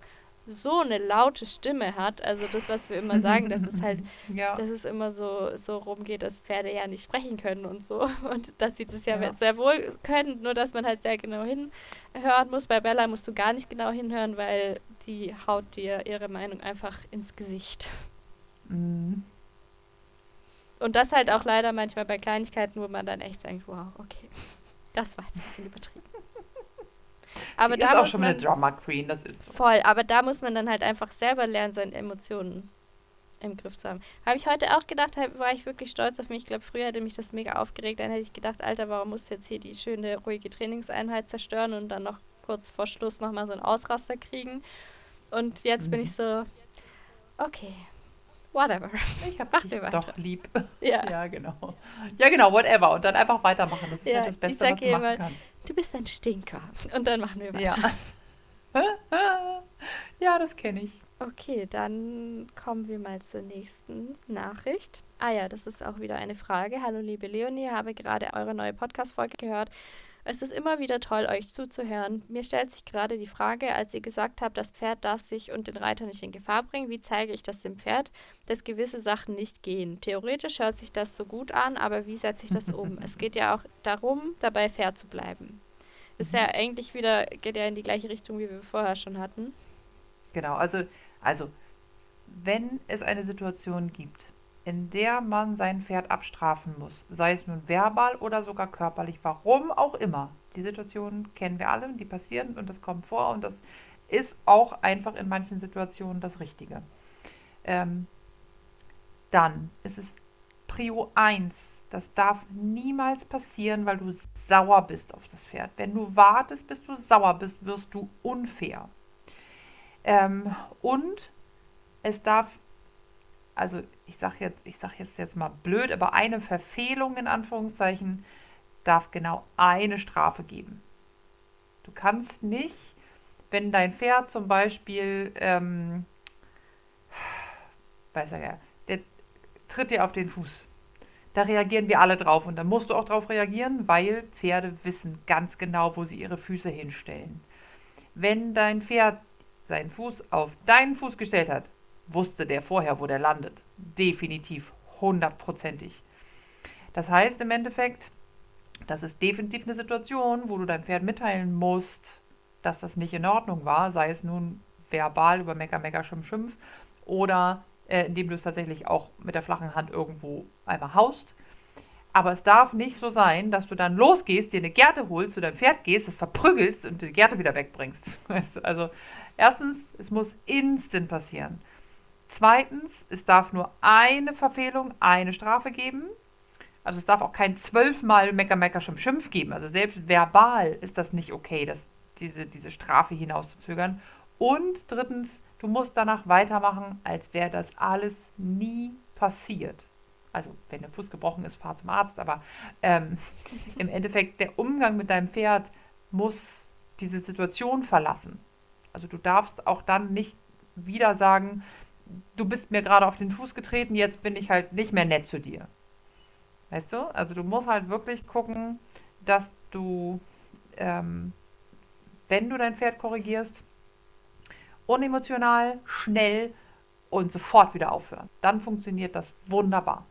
so eine laute Stimme hat. Also das, was wir immer sagen, dass es halt, ja. dass es immer so, so rumgeht, dass Pferde ja nicht sprechen können und so. Und dass sie das ja, ja, sehr wohl können, nur dass man halt sehr genau hinhören muss. Bei Bella musst du gar nicht genau hinhören, weil die haut dir ihre Meinung einfach ins Gesicht. Mhm. Und das halt auch leider manchmal bei Kleinigkeiten, wo man dann echt denkt, wow, okay, das war jetzt ein bisschen übertrieben. Aber die da ist auch schon man, eine Drama Queen, das ist so. Voll, aber da muss man dann halt einfach selber lernen, seine Emotionen im Griff zu haben. Habe ich heute auch gedacht, war ich wirklich stolz auf mich. Ich glaube, früher hätte mich das mega aufgeregt. Dann hätte ich gedacht, Alter, warum muss jetzt hier die schöne, ruhige Trainingseinheit zerstören und dann noch kurz vor Schluss nochmal so einen Ausraster kriegen. Und jetzt mhm. bin ich so, okay, whatever. Ich habe dich doch lieb. Ja. ja, genau. Ja, genau, whatever. Und dann einfach weitermachen. Das ist ja, halt das Beste, was du machen immer, kannst du bist ein Stinker. Und dann machen wir weiter. Ja, ja das kenne ich. Okay, dann kommen wir mal zur nächsten Nachricht. Ah ja, das ist auch wieder eine Frage. Hallo liebe Leonie, habe gerade eure neue Podcast-Folge gehört es ist immer wieder toll, euch zuzuhören. Mir stellt sich gerade die Frage, als ihr gesagt habt, das Pferd darf sich und den Reiter nicht in Gefahr bringen, wie zeige ich das dem Pferd, dass gewisse Sachen nicht gehen? Theoretisch hört sich das so gut an, aber wie setze ich das um? es geht ja auch darum, dabei fair zu bleiben. Ist ja eigentlich wieder, geht ja in die gleiche Richtung, wie wir vorher schon hatten. Genau, also, also wenn es eine Situation gibt, in der man sein Pferd abstrafen muss, sei es nun verbal oder sogar körperlich, warum auch immer. Die Situationen kennen wir alle, die passieren und das kommt vor und das ist auch einfach in manchen Situationen das Richtige. Ähm, dann ist es Prio 1. Das darf niemals passieren, weil du sauer bist auf das Pferd. Wenn du wartest, bis du sauer bist, wirst du unfair. Ähm, und es darf also ich sage jetzt, ich sage jetzt jetzt mal blöd, aber eine Verfehlung in Anführungszeichen darf genau eine Strafe geben. Du kannst nicht, wenn dein Pferd zum Beispiel, ähm, weiß ja, der tritt dir auf den Fuß. Da reagieren wir alle drauf und da musst du auch drauf reagieren, weil Pferde wissen ganz genau, wo sie ihre Füße hinstellen. Wenn dein Pferd seinen Fuß auf deinen Fuß gestellt hat, wusste der vorher, wo der landet. Definitiv, hundertprozentig. Das heißt im Endeffekt, das ist definitiv eine Situation, wo du deinem Pferd mitteilen musst, dass das nicht in Ordnung war, sei es nun verbal über Mecker, Mecker, Schimpf, Schimpf oder äh, indem du es tatsächlich auch mit der flachen Hand irgendwo einmal haust. Aber es darf nicht so sein, dass du dann losgehst, dir eine Gerte holst, zu deinem Pferd gehst, es verprügelst und die Gerte wieder wegbringst. Also erstens, es muss instant passieren. Zweitens, es darf nur eine Verfehlung, eine Strafe geben. Also es darf auch kein zwölfmal Mecker, Mecker, Schimpf, Schimpf geben. Also selbst verbal ist das nicht okay, das, diese, diese Strafe hinauszuzögern. Und drittens, du musst danach weitermachen, als wäre das alles nie passiert. Also wenn der Fuß gebrochen ist, fahr zum Arzt. Aber ähm, im Endeffekt, der Umgang mit deinem Pferd muss diese Situation verlassen. Also du darfst auch dann nicht wieder sagen, du bist mir gerade auf den Fuß getreten, jetzt bin ich halt nicht mehr nett zu dir. Weißt du? Also du musst halt wirklich gucken, dass du, ähm, wenn du dein Pferd korrigierst, unemotional, schnell und sofort wieder aufhören. Dann funktioniert das wunderbar.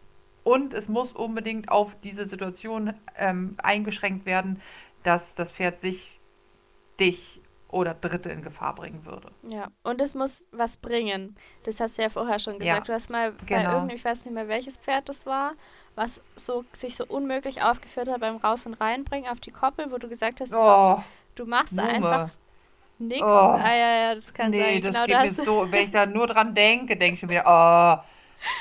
Und es muss unbedingt auf diese Situation ähm, eingeschränkt werden, dass das Pferd sich dich oder Dritte in Gefahr bringen würde. Ja, und es muss was bringen. Das hast du ja vorher schon gesagt. Ja, du hast mal genau. bei irgendeinem, ich weiß nicht mehr, welches Pferd das war, was so, sich so unmöglich aufgeführt hat beim Raus- und Reinbringen auf die Koppel, wo du gesagt hast, oh, du machst Nume. einfach nichts. Oh, ah ja, ja, das kann nee, sein. Das genau, geht mir so, wenn ich da nur dran denke, denke ich schon wieder, oh,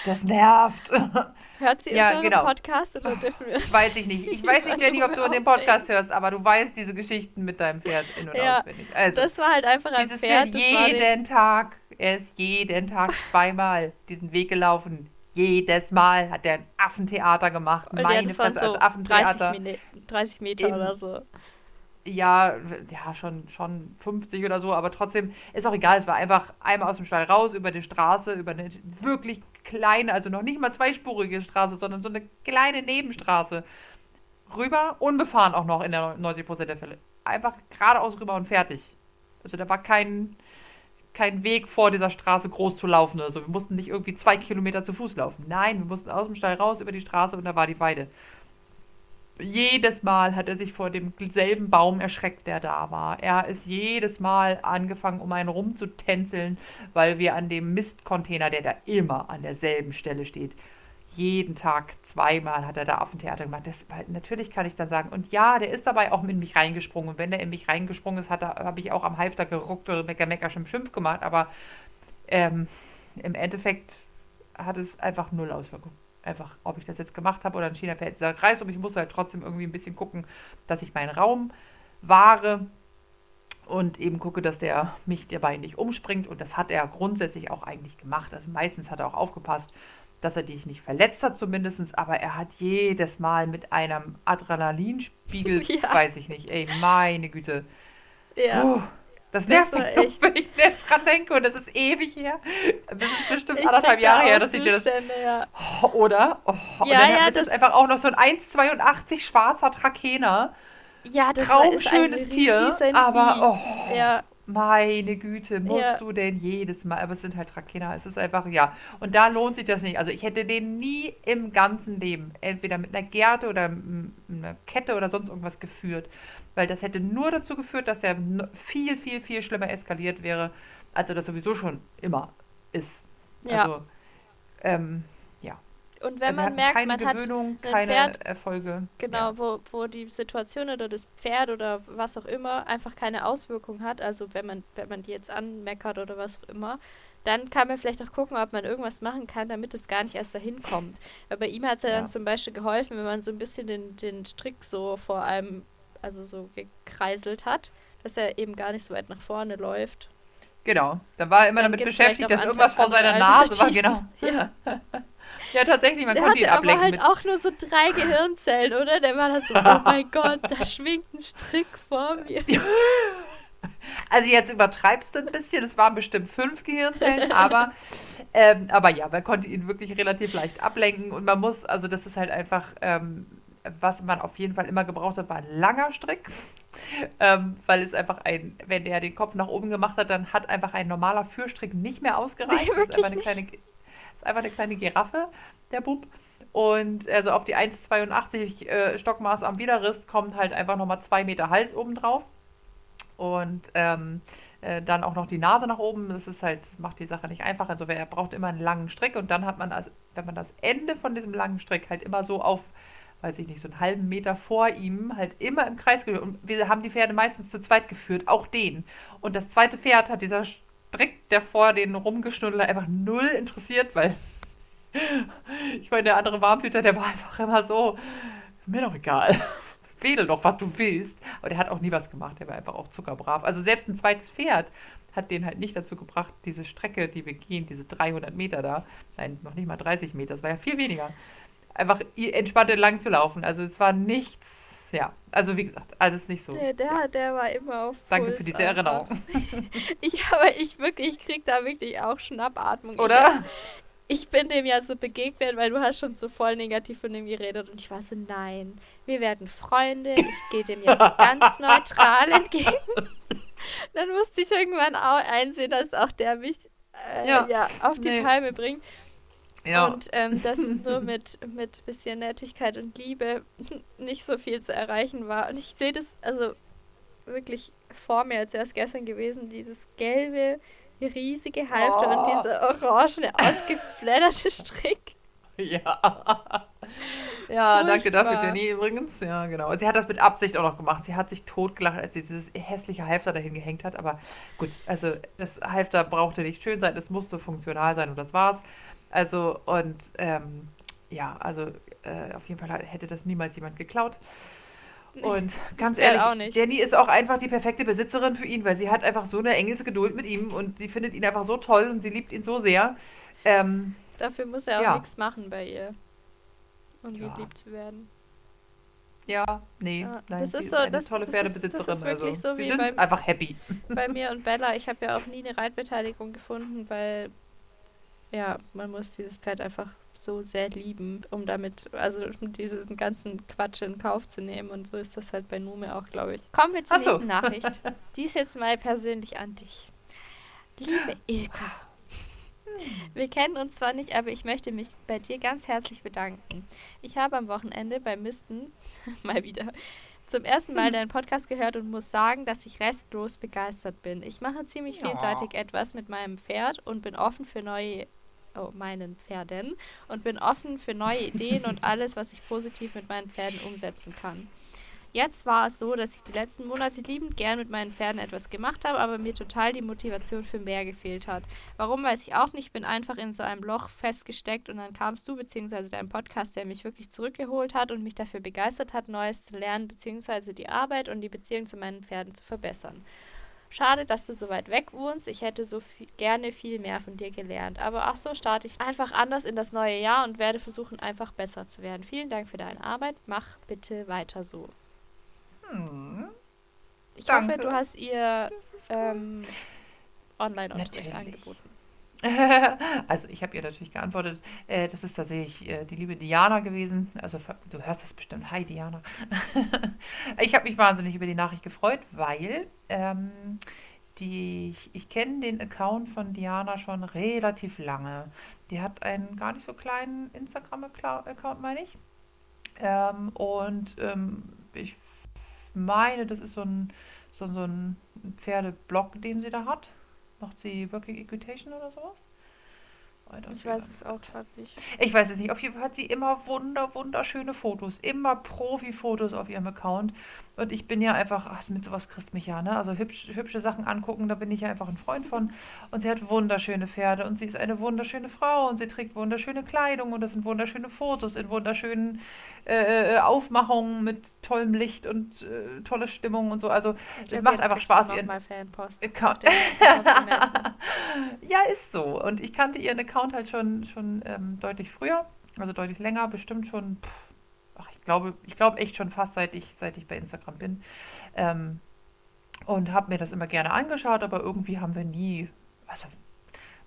das nervt. Hört sie ja, unseren genau. Podcast oder dürfen wir es? Weiß ich nicht. Ich weiß nicht, Jenny, ob du den Podcast hörst, aber du weißt diese Geschichten mit deinem Pferd in- und ja, auswendig. Also, das war halt einfach ein Pferd. Pferd jeden Tag, er ist jeden Tag zweimal diesen Weg gelaufen. Jedes Mal hat er ein Affentheater gemacht. Und Meine ja, das waren so also Affentheater. 30, 30 Meter in, oder so. Ja, ja, schon, schon 50 oder so, aber trotzdem ist auch egal. Es war einfach einmal aus dem Stall raus, über die Straße, über eine wirklich kleine, also noch nicht mal zweispurige Straße, sondern so eine kleine Nebenstraße. Rüber, unbefahren auch noch in der 90% der Fälle. Einfach geradeaus rüber und fertig. Also da war kein, kein Weg vor dieser Straße groß zu laufen oder so. Wir mussten nicht irgendwie zwei Kilometer zu Fuß laufen. Nein, wir mussten aus dem Stall raus über die Straße und da war die Weide. Jedes Mal hat er sich vor demselben Baum erschreckt, der da war. Er ist jedes Mal angefangen, um einen rumzutänzeln, weil wir an dem Mistcontainer, der da immer an derselben Stelle steht, jeden Tag zweimal hat er da Affentheater gemacht. Das, natürlich kann ich dann sagen, und ja, der ist dabei auch in mich reingesprungen. Und wenn der in mich reingesprungen ist, habe ich auch am Halfter geruckt oder Mecker, Mecker, Schimpf, Schimpf gemacht. Aber ähm, im Endeffekt hat es einfach null Auswirkungen einfach, ob ich das jetzt gemacht habe oder ein China verhält dieser Kreis, und ich muss halt trotzdem irgendwie ein bisschen gucken, dass ich meinen Raum wahre und eben gucke, dass der mich dabei nicht umspringt und das hat er grundsätzlich auch eigentlich gemacht. Also meistens hat er auch aufgepasst, dass er dich nicht verletzt hat zumindest, aber er hat jedes Mal mit einem Adrenalinspiegel, ja. weiß ich nicht, ey, meine Güte. Ja. Uh, das nervt mich, echt... wenn ich dran denke und das ist ewig her. Das ist bestimmt ich anderthalb Jahre her, dass ich dir das. Ja. Oh, oder? Oh, ja, und dann ja, das ist einfach auch noch so ein 1,82 schwarzer Trakehner. Ja, das Traumschönes ist ein Tier, aber oh, ja. meine Güte, musst ja. du denn jedes Mal, aber es sind halt Trakehner, es ist einfach, ja. Und da lohnt sich das nicht. Also ich hätte den nie im ganzen Leben, entweder mit einer Gerte oder einer Kette oder sonst irgendwas geführt weil das hätte nur dazu geführt, dass er viel, viel, viel schlimmer eskaliert wäre, als er das sowieso schon immer ist. Ja. Also, ähm. Und wenn also man merkt, man Gewöhnung, hat ein keine Pferd, Erfolge. Genau, ja. wo, wo die Situation oder das Pferd oder was auch immer einfach keine Auswirkung hat, also wenn man, wenn man die jetzt anmeckert oder was auch immer, dann kann man vielleicht auch gucken, ob man irgendwas machen kann, damit es gar nicht erst dahin kommt. Weil bei ihm hat es ja, ja, dann zum Beispiel geholfen, wenn man so ein bisschen den, den Strick so vor einem, also so gekreiselt hat, dass er eben gar nicht so weit nach vorne läuft. Genau, da war er immer dann damit beschäftigt, dass irgendwas vor seiner Nase war, genau. Ja. ja, tatsächlich, man der konnte ihn ablenken. Der hatte aber halt auch nur so drei Gehirnzellen, oder? Der war dann so, oh mein Gott, da schwingt ein Strick vor mir. Also jetzt übertreibst du ein bisschen, es waren bestimmt fünf Gehirnzellen, aber, ähm, aber ja, man konnte ihn wirklich relativ leicht ablenken und man muss, also das ist halt einfach, ähm, was man auf jeden Fall immer gebraucht hat, war ein langer Strick. Ähm, weil es einfach ein, wenn der den Kopf nach oben gemacht hat, dann hat einfach ein normaler Führstrick nicht mehr ausgereicht. Nee, das ist einfach, eine kleine, ist einfach eine kleine Giraffe, der Bub. Und also auf die 1,82 äh, Stockmaß am Widerrist kommt halt einfach nochmal zwei Meter Hals oben drauf und ähm, äh, dann auch noch die Nase nach oben. Das ist halt, macht die Sache nicht einfach. Also er braucht immer einen langen Strick und dann hat man, als, wenn man das Ende von diesem langen Strick halt immer so auf, weiß ich nicht, so einen halben Meter vor ihm halt immer im Kreis geführt. Und wir haben die Pferde meistens zu zweit geführt, auch den. Und das zweite Pferd hat dieser Strick, der vor den rumgeschnuddelt einfach null interessiert, weil ich meine, der andere Warmblüter, der war einfach immer so, mir doch egal wähle doch, was du willst. Aber der hat auch nie was gemacht, der war einfach auch zuckerbrav. Also selbst ein zweites Pferd hat den halt nicht dazu gebracht, diese Strecke, die wir gehen, diese 300 Meter da, nein, noch nicht mal 30 Meter, das war ja viel weniger, einfach entspannt entlang zu laufen. Also es war nichts, ja, also wie gesagt, alles nicht so. Nee, der, ja. der war immer auf Puls Danke für diese einfach. Erinnerung. ich, aber ich wirklich, ich krieg da wirklich auch Schnappatmung. Oder? Ich, ich bin dem ja so begegnet, weil du hast schon so voll negativ von ihm geredet und ich war so, nein, wir werden Freunde, ich gehe dem jetzt ganz neutral entgegen. Dann musste ich irgendwann auch einsehen, dass auch der mich äh, ja. ja. auf die nee. Palme bringt. Ja. Und ähm, dass nur mit, mit bisschen Nettigkeit und Liebe nicht so viel zu erreichen war. Und ich sehe das also wirklich vor mir, als wäre es gestern gewesen, dieses gelbe, riesige Halfter oh. und dieser orangene, ausgefledderte Strick. Ja. Ja, danke dafür, Jenny, übrigens. Ja, genau. Sie hat das mit Absicht auch noch gemacht. Sie hat sich totgelacht, als sie dieses hässliche Halfter dahin gehängt hat. Aber gut, also das Halfter brauchte nicht schön sein, es musste funktional sein und das war's. Also, und ähm, ja, also äh, auf jeden Fall hätte das niemals jemand geklaut. Und ganz ehrlich, Jenny ist auch einfach die perfekte Besitzerin für ihn, weil sie hat einfach so eine Engelsgeduld mit ihm und sie findet ihn einfach so toll und sie liebt ihn so sehr. Ähm, Dafür muss er auch ja. nichts machen bei ihr, um ja. geliebt zu werden. Ja, nee, ja, nein, das ist so, eine das, tolle das Pferdebesitzerin. Ist, das ist wirklich also. so wie bei, einfach happy. Bei mir und Bella. Ich habe ja auch nie eine Reitbeteiligung gefunden, weil ja, man muss dieses Pferd einfach so sehr lieben, um damit, also um diesen ganzen Quatsch in Kauf zu nehmen. Und so ist das halt bei Nume auch, glaube ich. Kommen wir zur Ach nächsten so. Nachricht. Die ist jetzt mal persönlich an dich. Liebe Ilka. Wir kennen uns zwar nicht, aber ich möchte mich bei dir ganz herzlich bedanken. Ich habe am Wochenende beim Misten mal wieder zum ersten Mal deinen Podcast gehört und muss sagen, dass ich restlos begeistert bin. Ich mache ziemlich vielseitig etwas mit meinem Pferd und bin offen für neue meinen Pferden und bin offen für neue Ideen und alles, was ich positiv mit meinen Pferden umsetzen kann. Jetzt war es so, dass ich die letzten Monate liebend gern mit meinen Pferden etwas gemacht habe, aber mir total die Motivation für mehr gefehlt hat. Warum weiß ich auch nicht, bin einfach in so einem Loch festgesteckt und dann kamst du bzw. dein Podcast, der mich wirklich zurückgeholt hat und mich dafür begeistert hat, Neues zu lernen bzw. die Arbeit und die Beziehung zu meinen Pferden zu verbessern. Schade, dass du so weit weg wohnst. Ich hätte so viel, gerne viel mehr von dir gelernt. Aber auch so starte ich einfach anders in das neue Jahr und werde versuchen, einfach besser zu werden. Vielen Dank für deine Arbeit. Mach bitte weiter so. Hm. Ich Danke. hoffe, du hast ihr ähm, Online-Unterricht angeboten. also ich habe ihr natürlich geantwortet, äh, das ist tatsächlich äh, die liebe Diana gewesen. Also du hörst das bestimmt. Hi Diana. ich habe mich wahnsinnig über die Nachricht gefreut, weil ähm, die, ich, ich kenne den Account von Diana schon relativ lange. Die hat einen gar nicht so kleinen Instagram-Account, meine ich. Ähm, und ähm, ich meine, das ist so ein, so, so ein Pferdeblock, den sie da hat. Macht sie Working Equitation oder sowas? Ich weiß es auch gerade nicht. Ich weiß es nicht. Auf jeden Fall hat sie immer wunder, wunderschöne Fotos. Immer Profi-Fotos auf ihrem Account. Und ich bin ja einfach, ach, mit sowas kriegst mich ja, ne? Also hübsch, hübsche Sachen angucken, da bin ich ja einfach ein Freund von. Und sie hat wunderschöne Pferde und sie ist eine wunderschöne Frau und sie trägt wunderschöne Kleidung und das sind wunderschöne Fotos in wunderschönen äh, äh Aufmachungen mit tollem Licht und äh, tolle Stimmung und so. Also es macht einfach Spaß. Ihren mal Fanpost. Account. ja, ist so. Und ich kannte ihren Account halt schon, schon ähm, deutlich früher, also deutlich länger, bestimmt schon. Pff, glaube, ich glaube echt schon fast seit ich, seit ich bei Instagram bin. Ähm, und habe mir das immer gerne angeschaut, aber irgendwie haben wir nie, also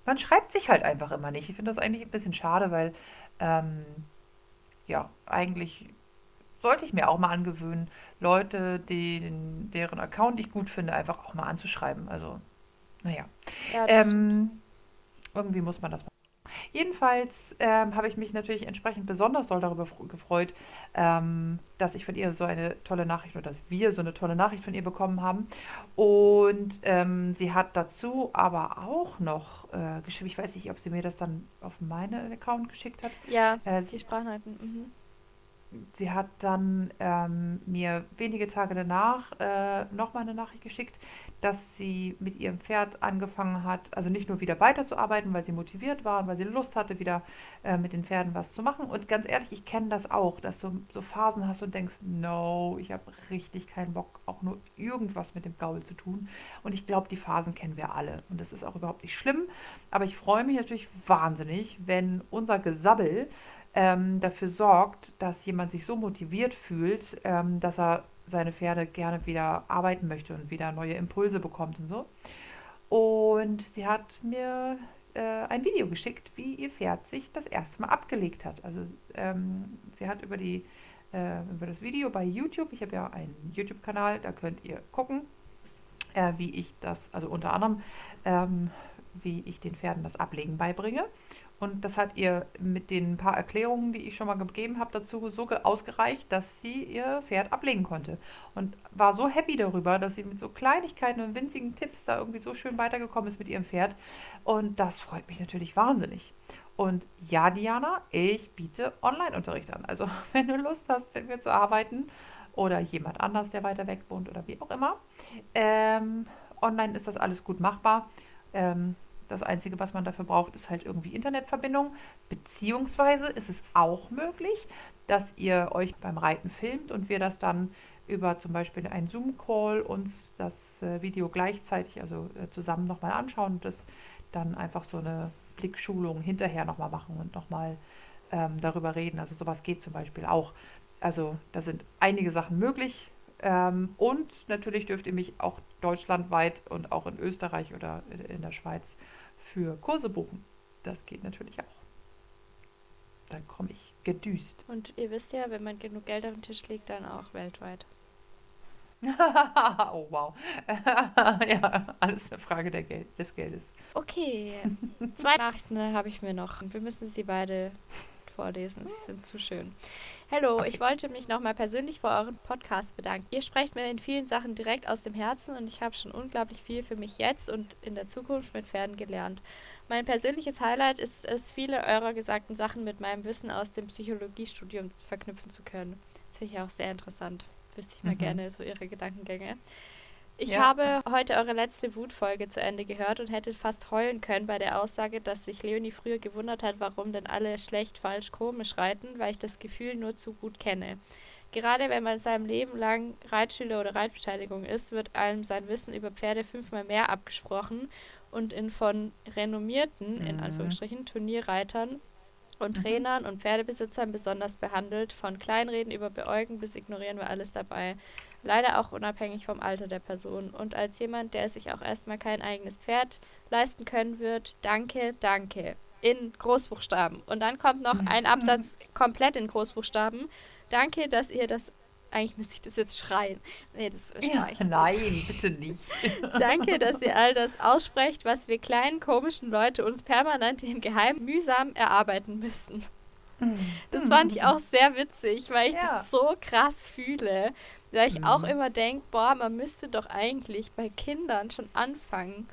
man schreibt sich halt einfach immer nicht. Ich finde das eigentlich ein bisschen schade, weil ähm, ja, eigentlich sollte ich mir auch mal angewöhnen, Leute, den, deren Account ich gut finde, einfach auch mal anzuschreiben. Also, naja. Ja, ähm, irgendwie muss man das machen. Jedenfalls ähm, habe ich mich natürlich entsprechend besonders doll darüber gefreut, ähm, dass ich von ihr so eine tolle Nachricht oder dass wir so eine tolle Nachricht von ihr bekommen haben. Und ähm, sie hat dazu aber auch noch äh, geschrieben, ich weiß nicht, ob sie mir das dann auf meinen Account geschickt hat. Ja, äh, die Sprachnachrichten. Mhm sie hat dann ähm, mir wenige Tage danach äh, nochmal eine Nachricht geschickt, dass sie mit ihrem Pferd angefangen hat, also nicht nur wieder weiterzuarbeiten, weil sie motiviert war und weil sie Lust hatte, wieder äh, mit den Pferden was zu machen. Und ganz ehrlich, ich kenne das auch, dass du so Phasen hast und denkst, no, ich habe richtig keinen Bock, auch nur irgendwas mit dem Gaul zu tun. Und ich glaube, die Phasen kennen wir alle. Und das ist auch überhaupt nicht schlimm. Aber ich freue mich natürlich wahnsinnig, wenn unser Gesabbel ähm, dafür sorgt, dass jemand sich so motiviert fühlt, ähm, dass er seine Pferde gerne wieder arbeiten möchte und wieder neue Impulse bekommt und so. Und sie hat mir äh, ein Video geschickt, wie ihr Pferd sich das erste Mal abgelegt hat. Also ähm, sie hat über die äh, über das Video bei YouTube, ich habe ja einen YouTube-Kanal, da könnt ihr gucken, äh, wie ich das, also unter anderem, ähm, wie ich den Pferden das Ablegen beibringe. Und das hat ihr mit den paar Erklärungen, die ich schon mal gegeben habe, dazu so ausgereicht, dass sie ihr Pferd ablegen konnte. Und war so happy darüber, dass sie mit so Kleinigkeiten und winzigen Tipps da irgendwie so schön weitergekommen ist mit ihrem Pferd. Und das freut mich natürlich wahnsinnig. Und ja, Diana, ich biete Online-Unterricht an. Also wenn du Lust hast, mit mir zu arbeiten oder jemand anders, der weiter weg wohnt oder wie auch immer, ähm, online ist das alles gut machbar. Ähm, das Einzige, was man dafür braucht, ist halt irgendwie Internetverbindung. Beziehungsweise ist es auch möglich, dass ihr euch beim Reiten filmt und wir das dann über zum Beispiel einen Zoom-Call uns das äh, Video gleichzeitig, also äh, zusammen nochmal anschauen und das dann einfach so eine Blickschulung hinterher nochmal machen und nochmal ähm, darüber reden. Also sowas geht zum Beispiel auch. Also da sind einige Sachen möglich. Ähm, und natürlich dürft ihr mich auch deutschlandweit und auch in Österreich oder in der Schweiz für Kurse buchen. Das geht natürlich auch. Dann komme ich gedüst. Und ihr wisst ja, wenn man genug Geld auf den Tisch legt, dann auch weltweit. oh wow. ja, alles eine Frage Geld, des Geldes. Okay. Zwei Nachrichten habe ich mir noch. Wir müssen sie beide vorlesen. Sie sind zu schön. Hallo, ich wollte mich nochmal persönlich für euren Podcast bedanken. Ihr sprecht mir in vielen Sachen direkt aus dem Herzen und ich habe schon unglaublich viel für mich jetzt und in der Zukunft mit Pferden gelernt. Mein persönliches Highlight ist es, viele eurer gesagten Sachen mit meinem Wissen aus dem Psychologiestudium verknüpfen zu können. Das finde ich auch sehr interessant. Wüsste ich mal mhm. gerne so ihre Gedankengänge. Ich ja. habe heute eure letzte Wutfolge zu Ende gehört und hätte fast heulen können bei der Aussage, dass sich Leonie früher gewundert hat, warum denn alle schlecht, falsch, komisch reiten, weil ich das Gefühl nur zu gut kenne. Gerade wenn man seinem Leben lang Reitschüler oder Reitbeteiligung ist, wird einem sein Wissen über Pferde fünfmal mehr abgesprochen und in von renommierten, mhm. in Anführungsstrichen, Turnierreitern und mhm. Trainern und Pferdebesitzern besonders behandelt. Von Kleinreden über Beäugen bis Ignorieren war alles dabei. Leider auch unabhängig vom Alter der Person. Und als jemand, der sich auch erstmal kein eigenes Pferd leisten können wird, danke, danke. In Großbuchstaben. Und dann kommt noch ein Absatz komplett in Großbuchstaben. Danke, dass ihr das eigentlich müsste ich das jetzt schreien. Nee, das ja, Nein, bitte nicht. Danke, dass ihr all das aussprecht, was wir kleinen komischen Leute uns permanent im Geheim mühsam erarbeiten müssen. Das fand ich auch sehr witzig, weil ich ja. das so krass fühle Weil ich mhm. auch immer denke, boah, man müsste doch eigentlich bei Kindern schon anfangen,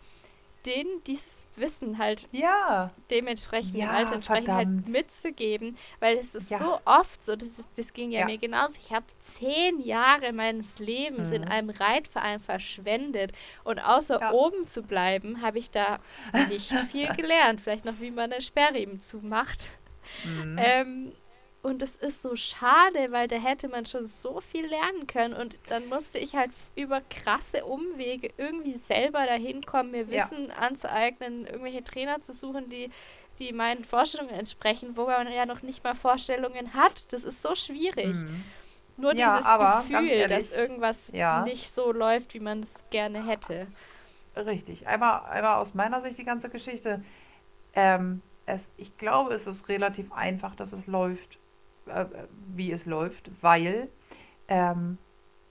denen dieses Wissen halt ja. dementsprechend ja, im Alter entsprechend halt mitzugeben, weil es ist ja. so oft so, das, ist, das ging ja, ja. mir genauso. Ich habe zehn Jahre meines Lebens mhm. in einem Reitverein verschwendet und außer oben zu bleiben, habe ich da nicht viel gelernt. Vielleicht noch, wie man einen Sperrriemen zumacht. Mhm. Ähm, und es ist so schade, weil da hätte man schon so viel lernen können. Und dann musste ich halt über krasse Umwege irgendwie selber dahin kommen, mir Wissen ja. anzueignen, irgendwelche Trainer zu suchen, die, die meinen Vorstellungen entsprechen, wo man ja noch nicht mal Vorstellungen hat. Das ist so schwierig. Mhm. Nur ja, dieses aber, Gefühl, ehrlich, dass irgendwas ja. nicht so läuft, wie man es gerne hätte. Richtig. Einmal, einmal aus meiner Sicht die ganze Geschichte. Ähm, es, ich glaube, es ist relativ einfach, dass es läuft äh, wie es läuft, weil ähm,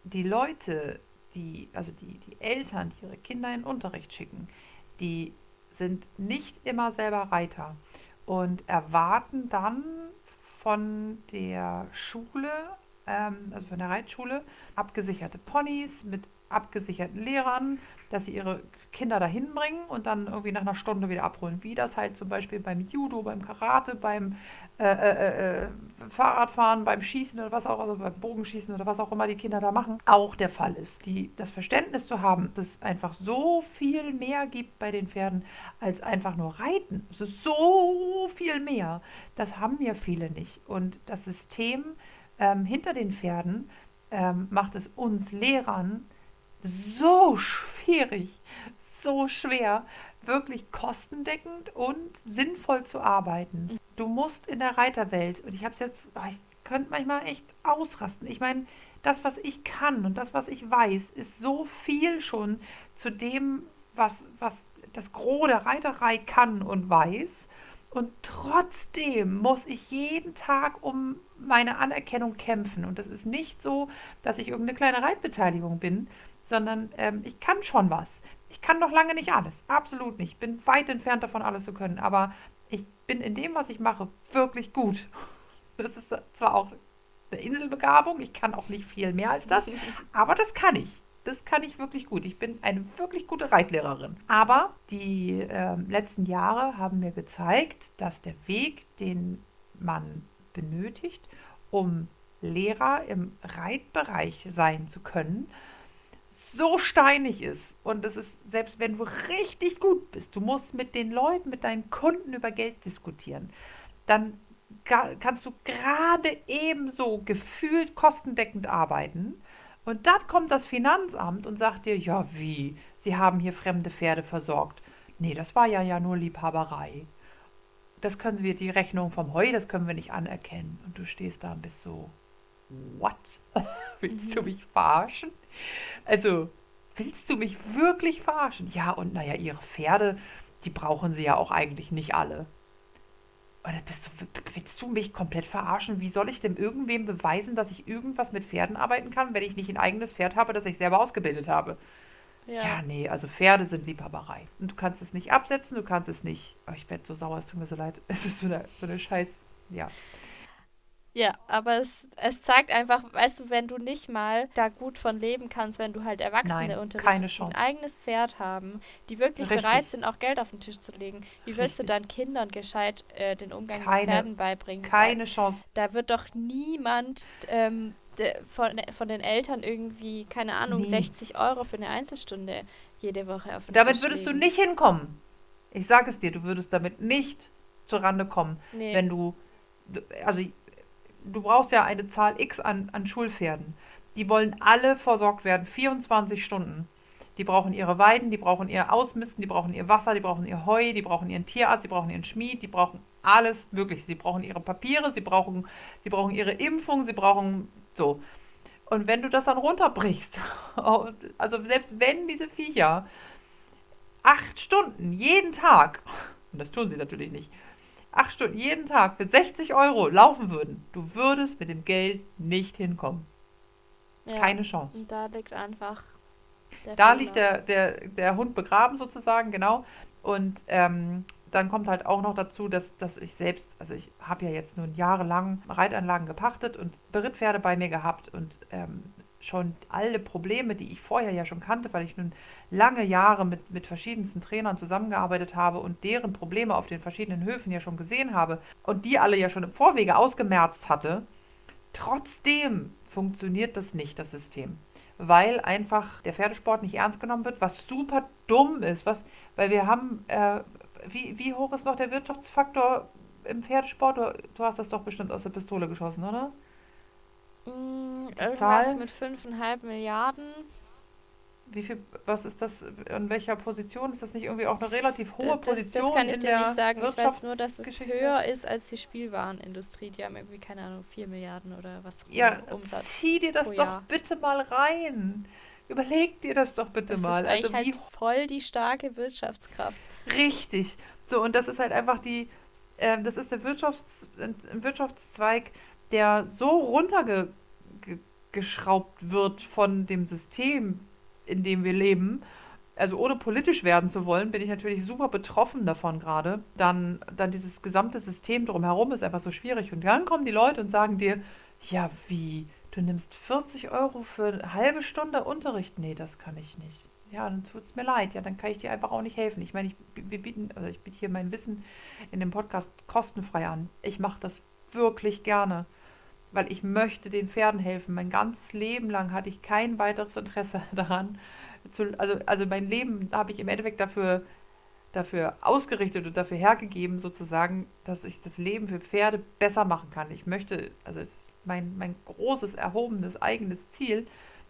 die Leute, die, also die, die Eltern, die ihre Kinder in Unterricht schicken, die sind nicht immer selber Reiter und erwarten dann von der Schule, ähm, also von der Reitschule, abgesicherte Ponys mit abgesicherten Lehrern, dass sie ihre Kinder dahin bringen und dann irgendwie nach einer Stunde wieder abholen. Wie das halt zum Beispiel beim Judo, beim Karate, beim äh, äh, äh, Fahrradfahren, beim Schießen oder was auch, also beim Bogenschießen oder was auch immer die Kinder da machen, auch der Fall ist. Die, das Verständnis zu haben, dass es einfach so viel mehr gibt bei den Pferden als einfach nur Reiten. Es ist so viel mehr. Das haben ja viele nicht. Und das System ähm, hinter den Pferden ähm, macht es uns Lehrern so schwierig, so schwer, wirklich kostendeckend und sinnvoll zu arbeiten. Du musst in der Reiterwelt, und ich habe es jetzt, oh, ich könnte manchmal echt ausrasten. Ich meine, das, was ich kann und das, was ich weiß, ist so viel schon zu dem, was, was das Gros der Reiterei kann und weiß. Und trotzdem muss ich jeden Tag um meine Anerkennung kämpfen. Und das ist nicht so, dass ich irgendeine kleine Reitbeteiligung bin, sondern ähm, ich kann schon was. Ich kann noch lange nicht alles, absolut nicht. Ich bin weit entfernt davon, alles zu können, aber ich bin in dem, was ich mache, wirklich gut. Das ist zwar auch eine Inselbegabung, ich kann auch nicht viel mehr als das, aber das kann ich. Das kann ich wirklich gut. Ich bin eine wirklich gute Reitlehrerin. Aber die äh, letzten Jahre haben mir gezeigt, dass der Weg, den man benötigt, um Lehrer im Reitbereich sein zu können, so steinig ist und es ist, selbst wenn du richtig gut bist, du musst mit den Leuten, mit deinen Kunden über Geld diskutieren, dann kannst du gerade ebenso gefühlt kostendeckend arbeiten. Und dann kommt das Finanzamt und sagt dir, ja wie, Sie haben hier fremde Pferde versorgt. Nee, das war ja ja nur Liebhaberei. Das können wir, die Rechnung vom Heu, das können wir nicht anerkennen. Und du stehst da und bist so, what? Willst du mhm. mich verarschen? Also, willst du mich wirklich verarschen? Ja, und naja, ihre Pferde, die brauchen sie ja auch eigentlich nicht alle. Oder bist du, willst du mich komplett verarschen? Wie soll ich denn irgendwem beweisen, dass ich irgendwas mit Pferden arbeiten kann, wenn ich nicht ein eigenes Pferd habe, das ich selber ausgebildet habe? Ja. ja, nee, also Pferde sind Liebhaberei. Und du kannst es nicht absetzen, du kannst es nicht. Oh, ich werde so sauer, es tut mir so leid. Es ist so eine, so eine Scheiß. Ja. Ja, aber es, es zeigt einfach, weißt du, wenn du nicht mal da gut von leben kannst, wenn du halt Erwachsene Nein, unterrichtest, die ein eigenes Pferd haben, die wirklich Richtig. bereit sind, auch Geld auf den Tisch zu legen, wie willst Richtig. du deinen Kindern gescheit äh, den Umgang keine, mit Pferden beibringen? Keine Chance. Da wird doch niemand ähm, von, von den Eltern irgendwie, keine Ahnung, nee. 60 Euro für eine Einzelstunde jede Woche auf den damit Tisch würdest legen. du nicht hinkommen. Ich sage es dir, du würdest damit nicht zur Rande kommen, nee. wenn du also du brauchst ja eine Zahl X an, an Schulpferden. Die wollen alle versorgt werden, 24 Stunden. Die brauchen ihre Weiden, die brauchen ihr Ausmisten, die brauchen ihr Wasser, die brauchen ihr Heu, die brauchen ihren Tierarzt, die brauchen ihren Schmied, die brauchen alles Mögliche. Sie brauchen ihre Papiere, sie brauchen, sie brauchen ihre Impfung, sie brauchen so. Und wenn du das dann runterbrichst, also selbst wenn diese Viecher acht Stunden jeden Tag, und das tun sie natürlich nicht, acht Stunden jeden Tag für 60 Euro laufen würden, du würdest mit dem Geld nicht hinkommen. Ja, Keine Chance. Und da liegt einfach der Da Fehler. liegt der, der, der Hund begraben sozusagen, genau. Und ähm, dann kommt halt auch noch dazu, dass, dass ich selbst, also ich habe ja jetzt nun jahrelang Reitanlagen gepachtet und Berittpferde bei mir gehabt und ähm, schon alle Probleme, die ich vorher ja schon kannte, weil ich nun lange Jahre mit, mit verschiedensten Trainern zusammengearbeitet habe und deren Probleme auf den verschiedenen Höfen ja schon gesehen habe und die alle ja schon im Vorwege ausgemerzt hatte, trotzdem funktioniert das nicht, das System. Weil einfach der Pferdesport nicht ernst genommen wird, was super dumm ist, was, weil wir haben, äh, wie, wie hoch ist noch der Wirtschaftsfaktor im Pferdesport? Du, du hast das doch bestimmt aus der Pistole geschossen, oder? Mm, irgendwas Zahl? mit 5,5 Milliarden. Wie viel, was ist das, in welcher Position? Ist das nicht irgendwie auch eine relativ hohe das, Position? Das kann ich dir nicht sagen. Ich weiß nur, dass es höher ist als die Spielwarenindustrie. Die haben irgendwie, keine Ahnung, 4 Milliarden oder was ja, Umsatz. Zieh dir das doch Jahr. bitte mal rein. Überleg dir das doch bitte das mal. Das ist also halt voll die starke Wirtschaftskraft. Richtig. So, und das ist halt einfach die, äh, das ist der Wirtschafts-, ein Wirtschaftszweig, der so runtergeschraubt wird von dem System, in dem wir leben, also ohne politisch werden zu wollen, bin ich natürlich super betroffen davon gerade. Dann, dann dieses gesamte System drumherum ist einfach so schwierig. Und dann kommen die Leute und sagen dir, ja wie, du nimmst 40 Euro für eine halbe Stunde Unterricht? Nee, das kann ich nicht. Ja, dann tut es mir leid. Ja, dann kann ich dir einfach auch nicht helfen. Ich meine, ich, wir bieten, also ich biete hier mein Wissen in dem Podcast kostenfrei an. Ich mache das wirklich gerne weil ich möchte den Pferden helfen. Mein ganzes Leben lang hatte ich kein weiteres Interesse daran. Zu, also, also mein Leben habe ich im Endeffekt dafür, dafür ausgerichtet und dafür hergegeben, sozusagen, dass ich das Leben für Pferde besser machen kann. Ich möchte, also mein, mein großes, erhobenes, eigenes Ziel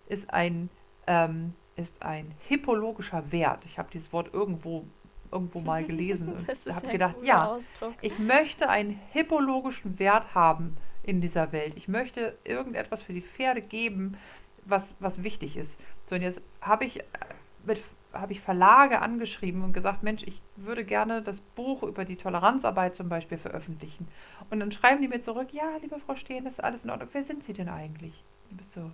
ist ein, ähm, ist ein hippologischer Wert. Ich habe dieses Wort irgendwo irgendwo mal gelesen und habe gedacht, ja, Ausdruck. ich möchte einen hippologischen Wert haben in dieser Welt. Ich möchte irgendetwas für die Pferde geben, was, was wichtig ist. So, und jetzt habe ich habe ich Verlage angeschrieben und gesagt, Mensch, ich würde gerne das Buch über die Toleranzarbeit zum Beispiel veröffentlichen. Und dann schreiben die mir zurück, ja, liebe Frau Stehen, das ist alles in Ordnung. Wer sind Sie denn eigentlich? Du bist so,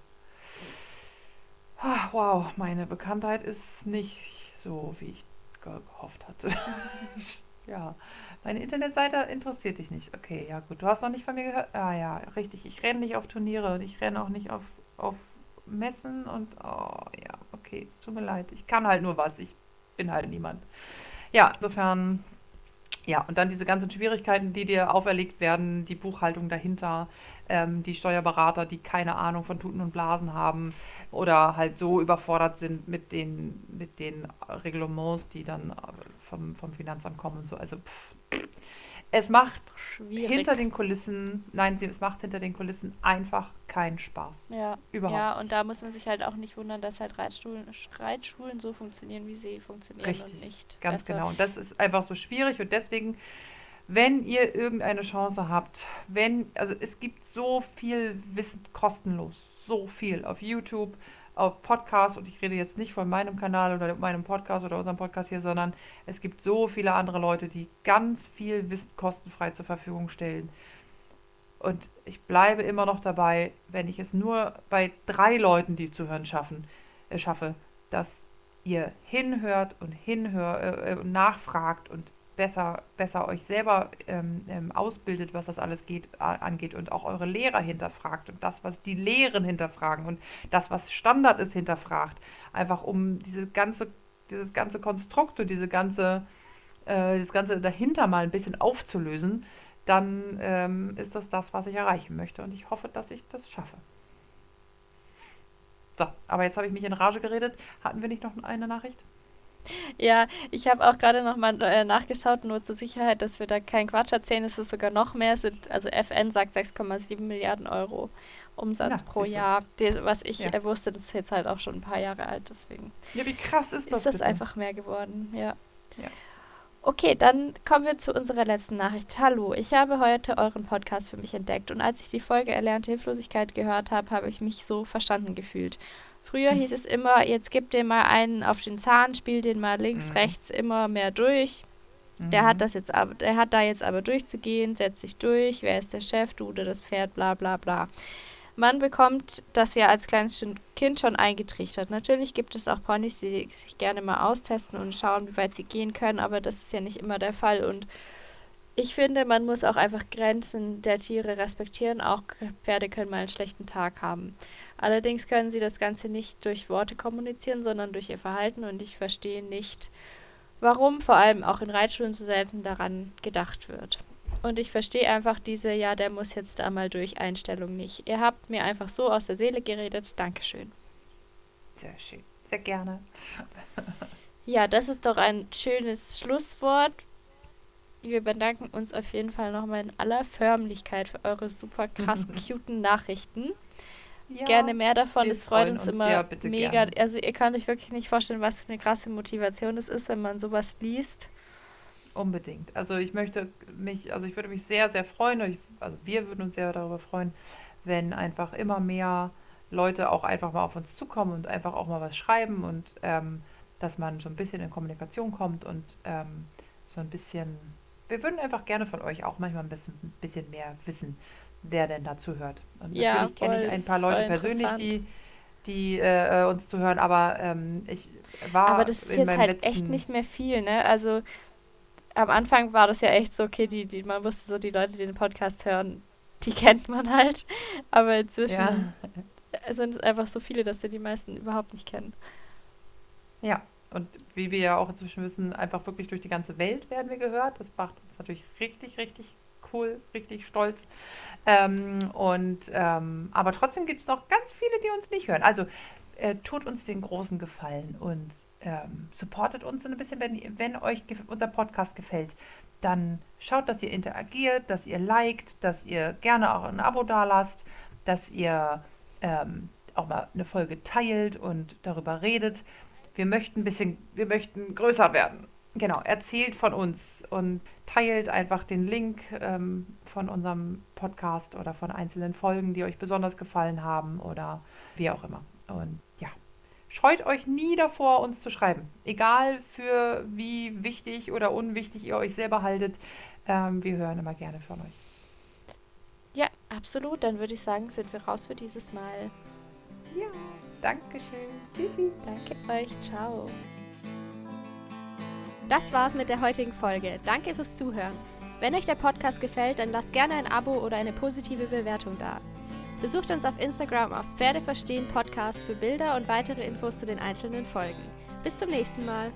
ah, wow, meine Bekanntheit ist nicht so, wie ich gehofft hatte. ja, meine Internetseite interessiert dich nicht. Okay, ja gut. Du hast noch nicht von mir gehört? Ah ja, richtig. Ich renne nicht auf Turniere und ich renne auch nicht auf, auf Messen und oh ja, okay, es tut mir leid. Ich kann halt nur was. Ich bin halt niemand. Ja, insofern, ja, und dann diese ganzen Schwierigkeiten, die dir auferlegt werden, die Buchhaltung dahinter, ähm, die Steuerberater, die keine Ahnung von Tuten und Blasen haben oder halt so überfordert sind mit den, mit den Reglements, die dann vom, vom Finanzamt kommen und so. Also pff, es macht Schwierig. hinter den Kulissen, nein, es macht hinter den Kulissen einfach keinen Spaß. Ja. Überhaupt. Ja, und da muss man sich halt auch nicht wundern, dass halt Reitschulen, Reitschulen so funktionieren, wie sie funktionieren Richtig, und nicht. Ganz besser. genau. Und das ist einfach so schwierig und deswegen, wenn ihr irgendeine Chance habt, wenn, also es gibt so viel Wissen kostenlos, so viel auf YouTube, auf Podcasts und ich rede jetzt nicht von meinem Kanal oder meinem Podcast oder unserem Podcast hier, sondern es gibt so viele andere Leute, die ganz viel Wissen kostenfrei zur Verfügung stellen. Und ich bleibe immer noch dabei, wenn ich es nur bei drei Leuten, die zuhören, schaffen, äh, schaffe, dass ihr hinhört und hinhört äh, äh nachfragt und besser, besser euch selber ähm, ähm, ausbildet, was das alles geht, angeht und auch eure Lehrer hinterfragt und das, was die Lehren hinterfragen und das, was Standard ist, hinterfragt. Einfach um diese ganze, dieses ganze Konstrukt und diese ganze, äh, das Ganze dahinter mal ein bisschen aufzulösen, dann ähm, ist das das, was ich erreichen möchte und ich hoffe, dass ich das schaffe. So, aber jetzt habe ich mich in Rage geredet. Hatten wir nicht noch eine Nachricht? Ja, ich habe auch gerade nochmal äh, nachgeschaut, nur zur Sicherheit, dass wir da keinen Quatsch erzählen. Es ist sogar noch mehr. Sind, also FN sagt 6,7 Milliarden Euro Umsatz ja, pro Jahr. Die, was ich ja. äh, wusste, das ist jetzt halt auch schon ein paar Jahre alt, deswegen. Ja, wie krass ist das? Ist das bitte? einfach mehr geworden, ja. ja. Okay, dann kommen wir zu unserer letzten Nachricht. Hallo, ich habe heute euren Podcast für mich entdeckt und als ich die Folge Erlernte Hilflosigkeit gehört habe, habe ich mich so verstanden gefühlt. Früher hieß es immer, jetzt gib dir mal einen auf den Zahn, spiel den mal links, mhm. rechts immer mehr durch. Mhm. Der hat das jetzt aber, der hat da jetzt aber durchzugehen, setzt sich durch, wer ist der Chef, du oder das Pferd, bla bla bla. Man bekommt das ja als kleines Kind schon eingetrichtert. Natürlich gibt es auch Ponys, die sich gerne mal austesten und schauen, wie weit sie gehen können, aber das ist ja nicht immer der Fall. Und ich finde, man muss auch einfach Grenzen der Tiere respektieren. Auch Pferde können mal einen schlechten Tag haben. Allerdings können sie das Ganze nicht durch Worte kommunizieren, sondern durch ihr Verhalten. Und ich verstehe nicht, warum vor allem auch in Reitschulen so selten daran gedacht wird. Und ich verstehe einfach diese, ja, der muss jetzt da mal durch Einstellung nicht. Ihr habt mir einfach so aus der Seele geredet. Dankeschön. Sehr schön. Sehr gerne. ja, das ist doch ein schönes Schlusswort wir bedanken uns auf jeden Fall nochmal in aller Förmlichkeit für eure super krass cuten Nachrichten. Ja, gerne mehr davon, es freut uns, uns immer ja, mega. Gerne. Also ihr könnt euch wirklich nicht vorstellen, was für eine krasse Motivation es ist, wenn man sowas liest. Unbedingt. Also ich möchte mich, also ich würde mich sehr, sehr freuen, ich, also wir würden uns sehr darüber freuen, wenn einfach immer mehr Leute auch einfach mal auf uns zukommen und einfach auch mal was schreiben und ähm, dass man so ein bisschen in Kommunikation kommt und ähm, so ein bisschen wir würden einfach gerne von euch auch manchmal ein bisschen, ein bisschen mehr wissen, wer denn dazu hört. Und ja, natürlich kenne ich ein paar Leute persönlich, die, die äh, uns zuhören, aber ähm, ich war. Aber das ist jetzt halt echt nicht mehr viel, ne? Also am Anfang war das ja echt so, okay, die, die, man wusste so, die Leute, die den Podcast hören, die kennt man halt. Aber inzwischen ja. sind es einfach so viele, dass wir die meisten überhaupt nicht kennen. Ja, und wie wir ja auch inzwischen wissen, einfach wirklich durch die ganze Welt werden wir gehört. Das macht uns natürlich richtig, richtig cool, richtig stolz. Ähm, und ähm, aber trotzdem gibt es noch ganz viele, die uns nicht hören. Also äh, tut uns den großen Gefallen und ähm, supportet uns ein bisschen, wenn, wenn euch unser Podcast gefällt. Dann schaut, dass ihr interagiert, dass ihr liked, dass ihr gerne auch ein Abo dalasst, dass ihr ähm, auch mal eine Folge teilt und darüber redet wir möchten ein bisschen, wir möchten größer werden. Genau, erzählt von uns und teilt einfach den Link ähm, von unserem Podcast oder von einzelnen Folgen, die euch besonders gefallen haben oder wie auch immer. Und ja, scheut euch nie davor, uns zu schreiben. Egal für wie wichtig oder unwichtig ihr euch selber haltet. Ähm, wir hören immer gerne von euch. Ja, absolut. Dann würde ich sagen, sind wir raus für dieses Mal. Ja. Dankeschön. Tschüssi. Danke euch. Ciao. Das war's mit der heutigen Folge. Danke fürs Zuhören. Wenn euch der Podcast gefällt, dann lasst gerne ein Abo oder eine positive Bewertung da. Besucht uns auf Instagram auf Pferdeverstehen Podcast für Bilder und weitere Infos zu den einzelnen Folgen. Bis zum nächsten Mal.